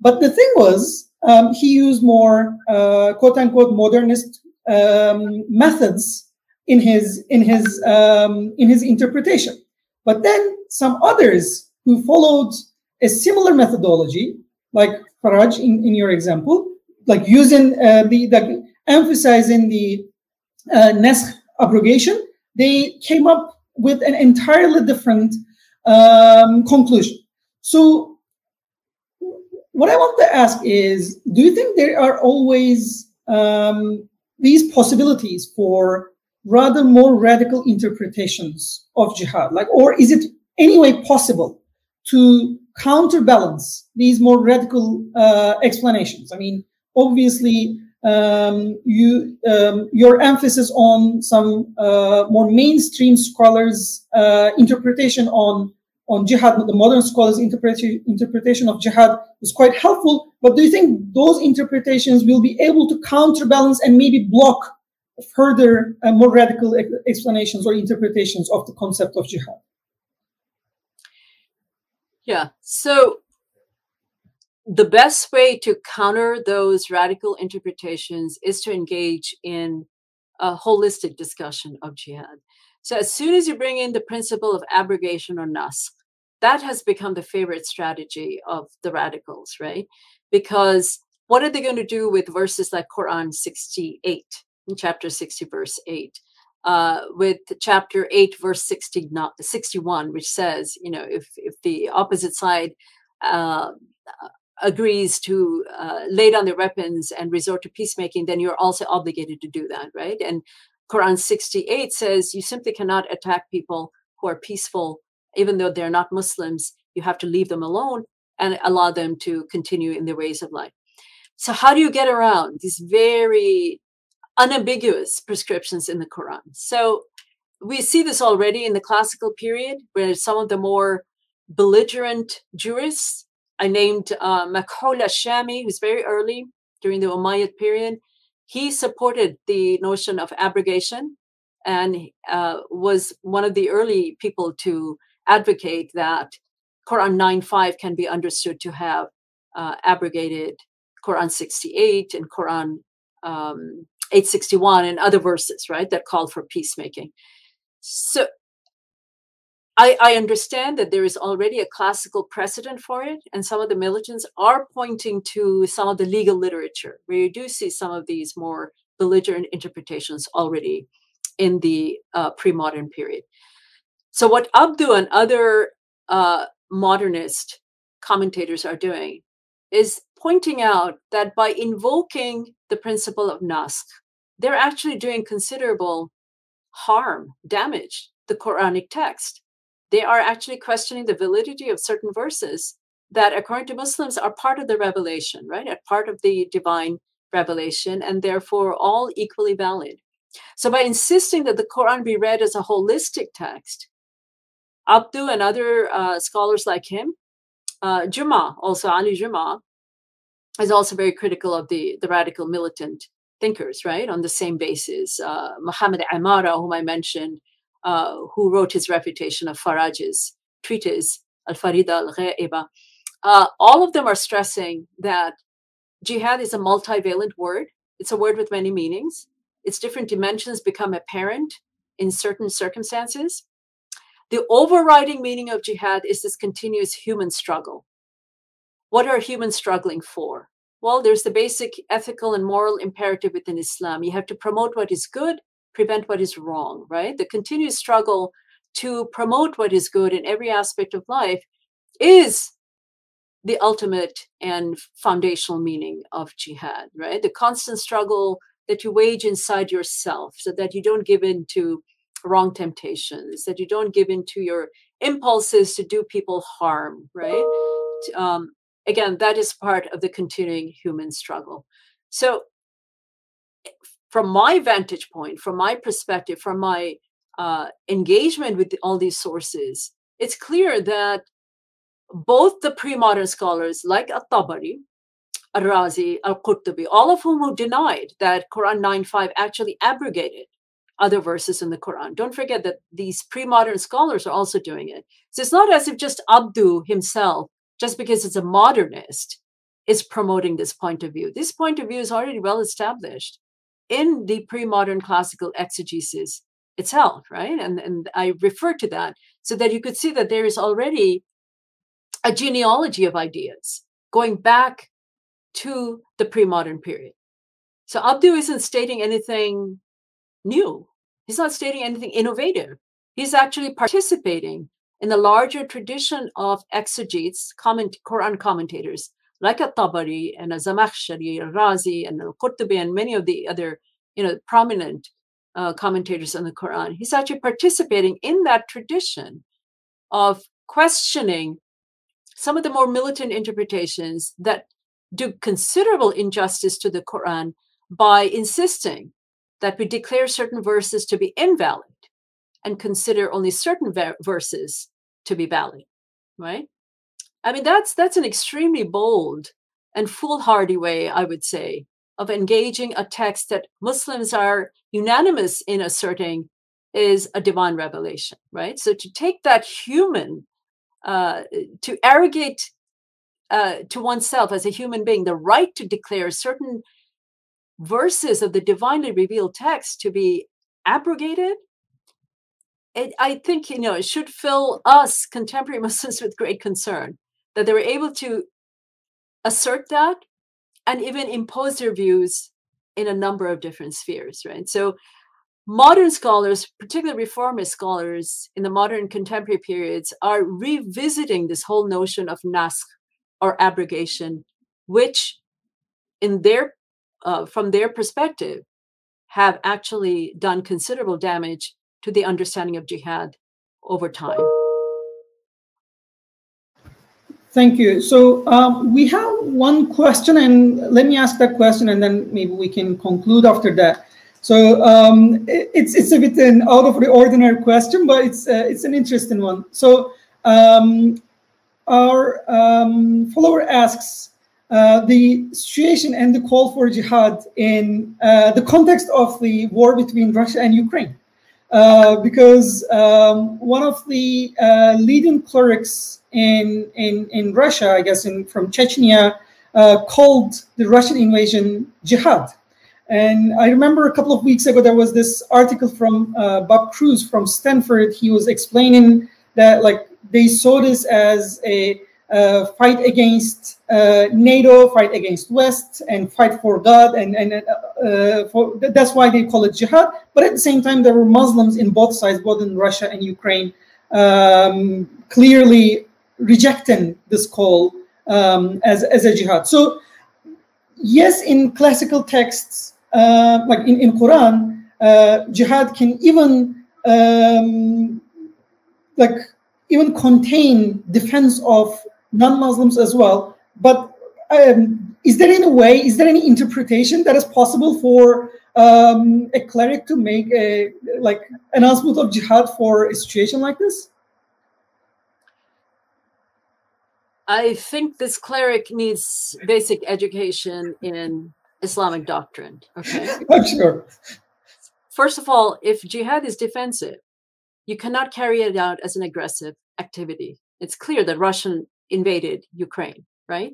S1: But the thing was, um, he used more uh, quote unquote modernist um, methods in his in his um, in his interpretation. But then some others who followed a similar methodology, like Faraj in, in your example, like using uh, the, the emphasizing the uh, Naskh abrogation, they came up with an entirely different um, conclusion. So, what I want to ask is do you think there are always um, these possibilities for rather more radical interpretations of jihad? Like, or is it anyway possible to counterbalance these more radical uh, explanations? I mean, obviously, um, you um, your emphasis on some uh, more mainstream scholars' uh, interpretation on on jihad, the modern scholars' interpretation of jihad is quite helpful. But do you think those interpretations will be able to counterbalance and maybe block further uh, more radical explanations or interpretations of the concept of jihad?
S2: Yeah. So the best way to counter those radical interpretations is to engage in a holistic discussion of jihad. So as soon as you bring in the principle of abrogation or naskh, that has become the favorite strategy of the radicals, right? Because what are they going to do with verses like Quran 68, in chapter 60, verse 8? Uh, with chapter 8, verse 60, not, 61, which says, you know, if, if the opposite side uh, agrees to uh, lay down their weapons and resort to peacemaking, then you're also obligated to do that, right? And Quran 68 says you simply cannot attack people who are peaceful, even though they're not Muslims. You have to leave them alone and allow them to continue in their ways of life. So, how do you get around these very unambiguous prescriptions in the Quran? So, we see this already in the classical period, where some of the more belligerent jurists I named uh, Shami, who's very early during the Umayyad period. He supported the notion of abrogation and uh, was one of the early people to advocate that Quran 9.5 can be understood to have uh, abrogated Quran 68 and Quran um, 861 and other verses, right, that called for peacemaking. So I, I, understand that there is already a classical precedent for it, and some of the militants are pointing to some of the legal literature where you do see some of these more belligerent interpretations already in the uh, pre modern period. So, what Abduh and other uh, modernist commentators are doing is pointing out that by invoking the principle of naskh, they're actually doing considerable harm, damage the Quranic text. They are actually questioning the validity of certain verses that, according to Muslims, are part of the revelation, right? Are part of the divine revelation, and therefore all equally valid. So, by insisting that the Quran be read as a holistic text, Abdu and other uh, scholars like him, uh, Juma, also Ali Juma, is also very critical of the, the radical militant thinkers, right? On the same basis. Uh, Muhammad Amara, whom I mentioned, uh, who wrote his refutation of Faraj's treatise, Al Farida al Ghaiba, uh, all of them are stressing that jihad is a multivalent word. It's a word with many meanings. Its different dimensions become apparent in certain circumstances. The overriding meaning of jihad is this continuous human struggle. What are humans struggling for? Well, there's the basic ethical and moral imperative within Islam. You have to promote what is good, prevent what is wrong, right? The continuous struggle to promote what is good in every aspect of life is the ultimate and foundational meaning of jihad, right? The constant struggle that you wage inside yourself so that you don't give in to wrong temptations, that you don't give in to your impulses to do people harm, right? Um, again, that is part of the continuing human struggle. So, from my vantage point, from my perspective, from my uh, engagement with all these sources, it's clear that both the pre-modern scholars like At-Tabari, Al-Razi, Al-Qurtubi, all of whom who denied that Quran 9.5 actually abrogated other verses in the Quran. Don't forget that these pre-modern scholars are also doing it. So it's not as if just Abdu himself, just because it's a modernist, is promoting this point of view. This point of view is already well established in the pre-modern classical exegesis itself, right? And, and I refer to that so that you could see that there is already a genealogy of ideas going back to the pre-modern period. So Abdu isn't stating anything new. He's not stating anything innovative. He's actually participating in the larger tradition of exegetes, comment, Quran commentators like At-Tabari and Zamakhshari, Razi, and Al-Qurtubi, and many of the other, you know, prominent uh, commentators on the Quran. He's actually participating in that tradition of questioning some of the more militant interpretations that do considerable injustice to the Quran by insisting that we declare certain verses to be invalid and consider only certain verses to be valid right? I mean that's that's an extremely bold and foolhardy way i would say of engaging a text that muslims are unanimous in asserting is a divine revelation right? So to take that human uh, to arrogate uh, to oneself as a human being the right to declare certain verses of the divinely revealed text to be abrogated. It, i think you know it should fill us contemporary [LAUGHS] muslims with great concern that they were able to assert that and even impose their views in a number of different spheres right? So modern scholars, particularly reformist scholars in the modern contemporary periods, are revisiting this whole notion of naskh or abrogation, which, in their uh, from their perspective, have actually done considerable damage to the understanding of jihad over time.
S1: Thank you. So um, we have one question, and let me ask that question, and then maybe we can conclude after that. So um, it's it's a bit an out of the ordinary question, but it's uh, it's an interesting one. So um, our um, follower asks uh, the situation and the call for jihad in uh, the context of the war between Russia and Ukraine, uh, because um, one of the uh, leading clerics in in in Russia, I guess, in from Chechnya, uh, called the Russian invasion jihad. And I remember a couple of weeks ago, there was this article from Bob Crews from Stanford. He was explaining that like they saw this as a uh, fight against uh, NATO, fight against West, and fight for God, and and uh, for, that's why they call it jihad. But at the same time, there were Muslims in both sides, both in Russia and Ukraine, um, clearly rejecting this call um, as, as a jihad. So yes, in classical texts, uh, like in, in Quran, uh, jihad can even um, like even contain defense of non-Muslims as well. But um, is there any way, is there any interpretation that is possible for um, a cleric to make a like announcement of jihad for a situation like this?
S2: I think this cleric needs basic education in Islamic doctrine. Okay. [LAUGHS]
S1: I'm sure.
S2: First of all, if jihad is defensive, you cannot carry it out as an aggressive activity. It's clear that Russian invaded Ukraine, right?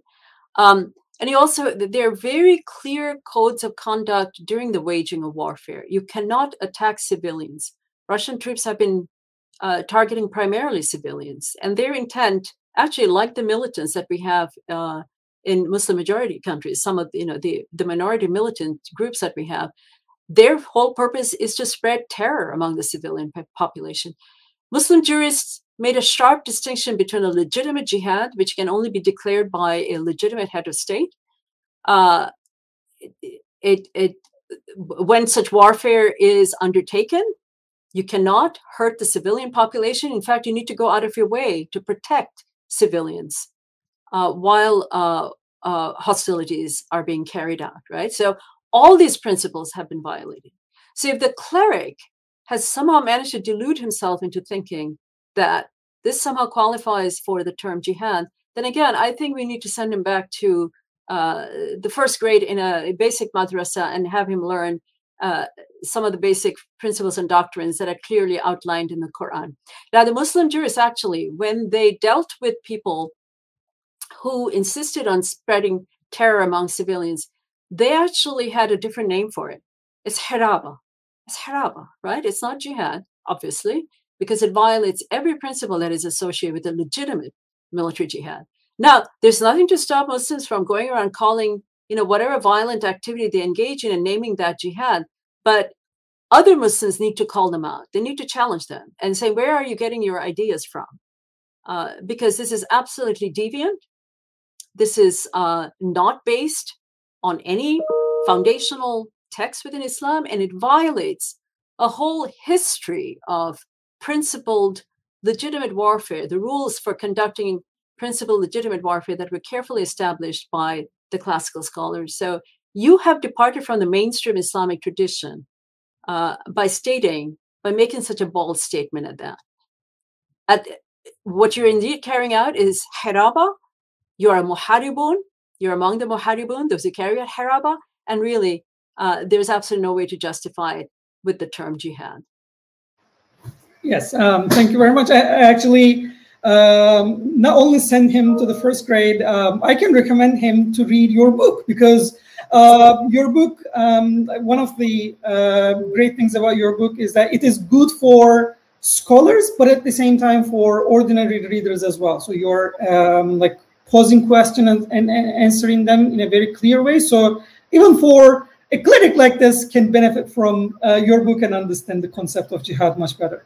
S2: Um, and you also, there are very clear codes of conduct during the waging of warfare. You cannot attack civilians. Russian troops have been uh, targeting primarily civilians, and their intent actually like the militants that we have uh, in Muslim majority countries, some of you know the the minority militant groups that we have, their whole purpose is to spread terror among the civilian population. Muslim jurists made a sharp distinction between a legitimate jihad, which can only be declared by a legitimate head of state. Uh, it, it, when such warfare is undertaken, you cannot hurt the civilian population. In fact, you need to go out of your way to protect civilians uh, while uh, uh, hostilities are being carried out, right? So all these principles have been violated. So if the cleric has somehow managed to delude himself into thinking that this somehow qualifies for the term jihad, then again, I think we need to send him back to uh, the first grade in a, basic madrasa and have him learn uh, some of the basic principles and doctrines that are clearly outlined in the Quran. Now, the Muslim jurists actually, when they dealt with people who insisted on spreading terror among civilians, they actually had a different name for it. It's haraba. It's haraba, right? It's not jihad, obviously, because it violates every principle that is associated with a legitimate military jihad. Now, there's nothing to stop Muslims from going around calling, you know, whatever violent activity they engage in and naming that jihad. But other Muslims need to call them out. They need to challenge them and say, where are you getting your ideas from? Uh, because this is absolutely deviant. This is uh, not based on any foundational text within Islam, and it violates a whole history of principled legitimate warfare, the rules for conducting principled legitimate warfare that were carefully established by the classical scholars. So you have departed from the mainstream Islamic tradition uh, by stating, by making such a bold statement at that. At, what you're indeed carrying out is haraba. You're a muharibun. You're among the muharibun, those who carry out haraba. And really, uh, there's absolutely no way to justify it with the term jihad.
S1: Yes, um, thank you very much. I, I actually um, not only send him to the first grade, um, I can recommend him to read your book because uh, your book, um, one of the uh, great things about your book is that it is good for scholars, but at the same time for ordinary readers as well. So you're um, like posing questions and, and, and answering them in a very clear way. So even for a clinic like this can benefit from uh, your book and understand the concept of jihad much better.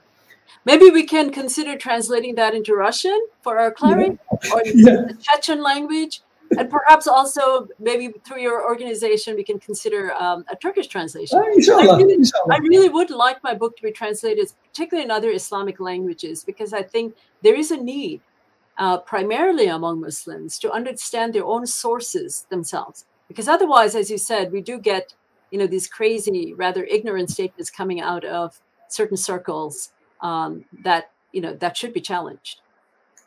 S2: Maybe we can consider translating that into Russian for our cleric yeah. [LAUGHS] or yeah. the Chechen language. And perhaps also, maybe through your organization, we can consider um, a Turkish translation.
S1: Uh, inshallah,
S2: I, really,
S1: inshallah.
S2: I really would like my book to be translated, particularly in other Islamic languages, because I think there is a need, uh, primarily among Muslims, to understand their own sources themselves. Because otherwise, as you said, we do get, you know, these crazy, rather ignorant statements coming out of certain circles um, that you know that should be challenged.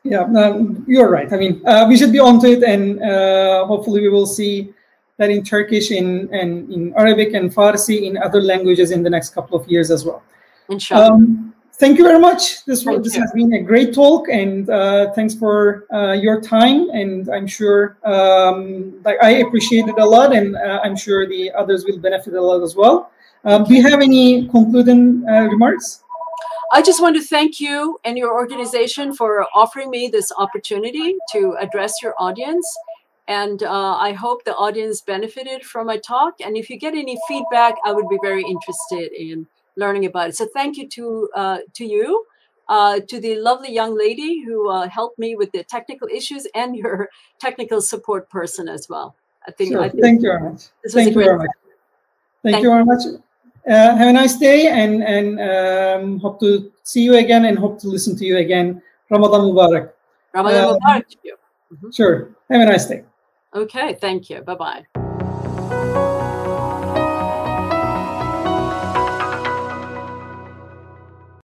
S1: Yeah, um, you're right. I mean, uh, we should be onto it, and uh, hopefully, we will see that in Turkish, in and in Arabic and Farsi, in other languages in the next couple of years as well.
S2: Inshallah. Um,
S1: thank you very much. This was, this has been a great talk, and uh, thanks for uh, your time. And I'm sure um, I appreciate it a lot, and uh, I'm sure the others will benefit a lot as well. Um, do you have any concluding uh, remarks?
S2: I just want to thank you and your organization for offering me this opportunity to address your audience. And uh, I hope the audience benefited from my talk. And if you get any feedback, I would be very interested in learning about it. So thank you to uh, to you. uh, to the lovely young lady who uh, helped me with the technical issues and your technical support person as well.
S1: I think, sure. I think thank you very much. Thank you very much. Thank,
S2: thank
S1: you very much. Uh, have a nice day and and um, hope to see you again and hope to listen to you again. Ramadan Mubarak.
S2: Ramadan uh, Mubarak to you.
S1: Mm -hmm. Sure. Have a nice day.
S2: Okay. Thank you. Bye bye.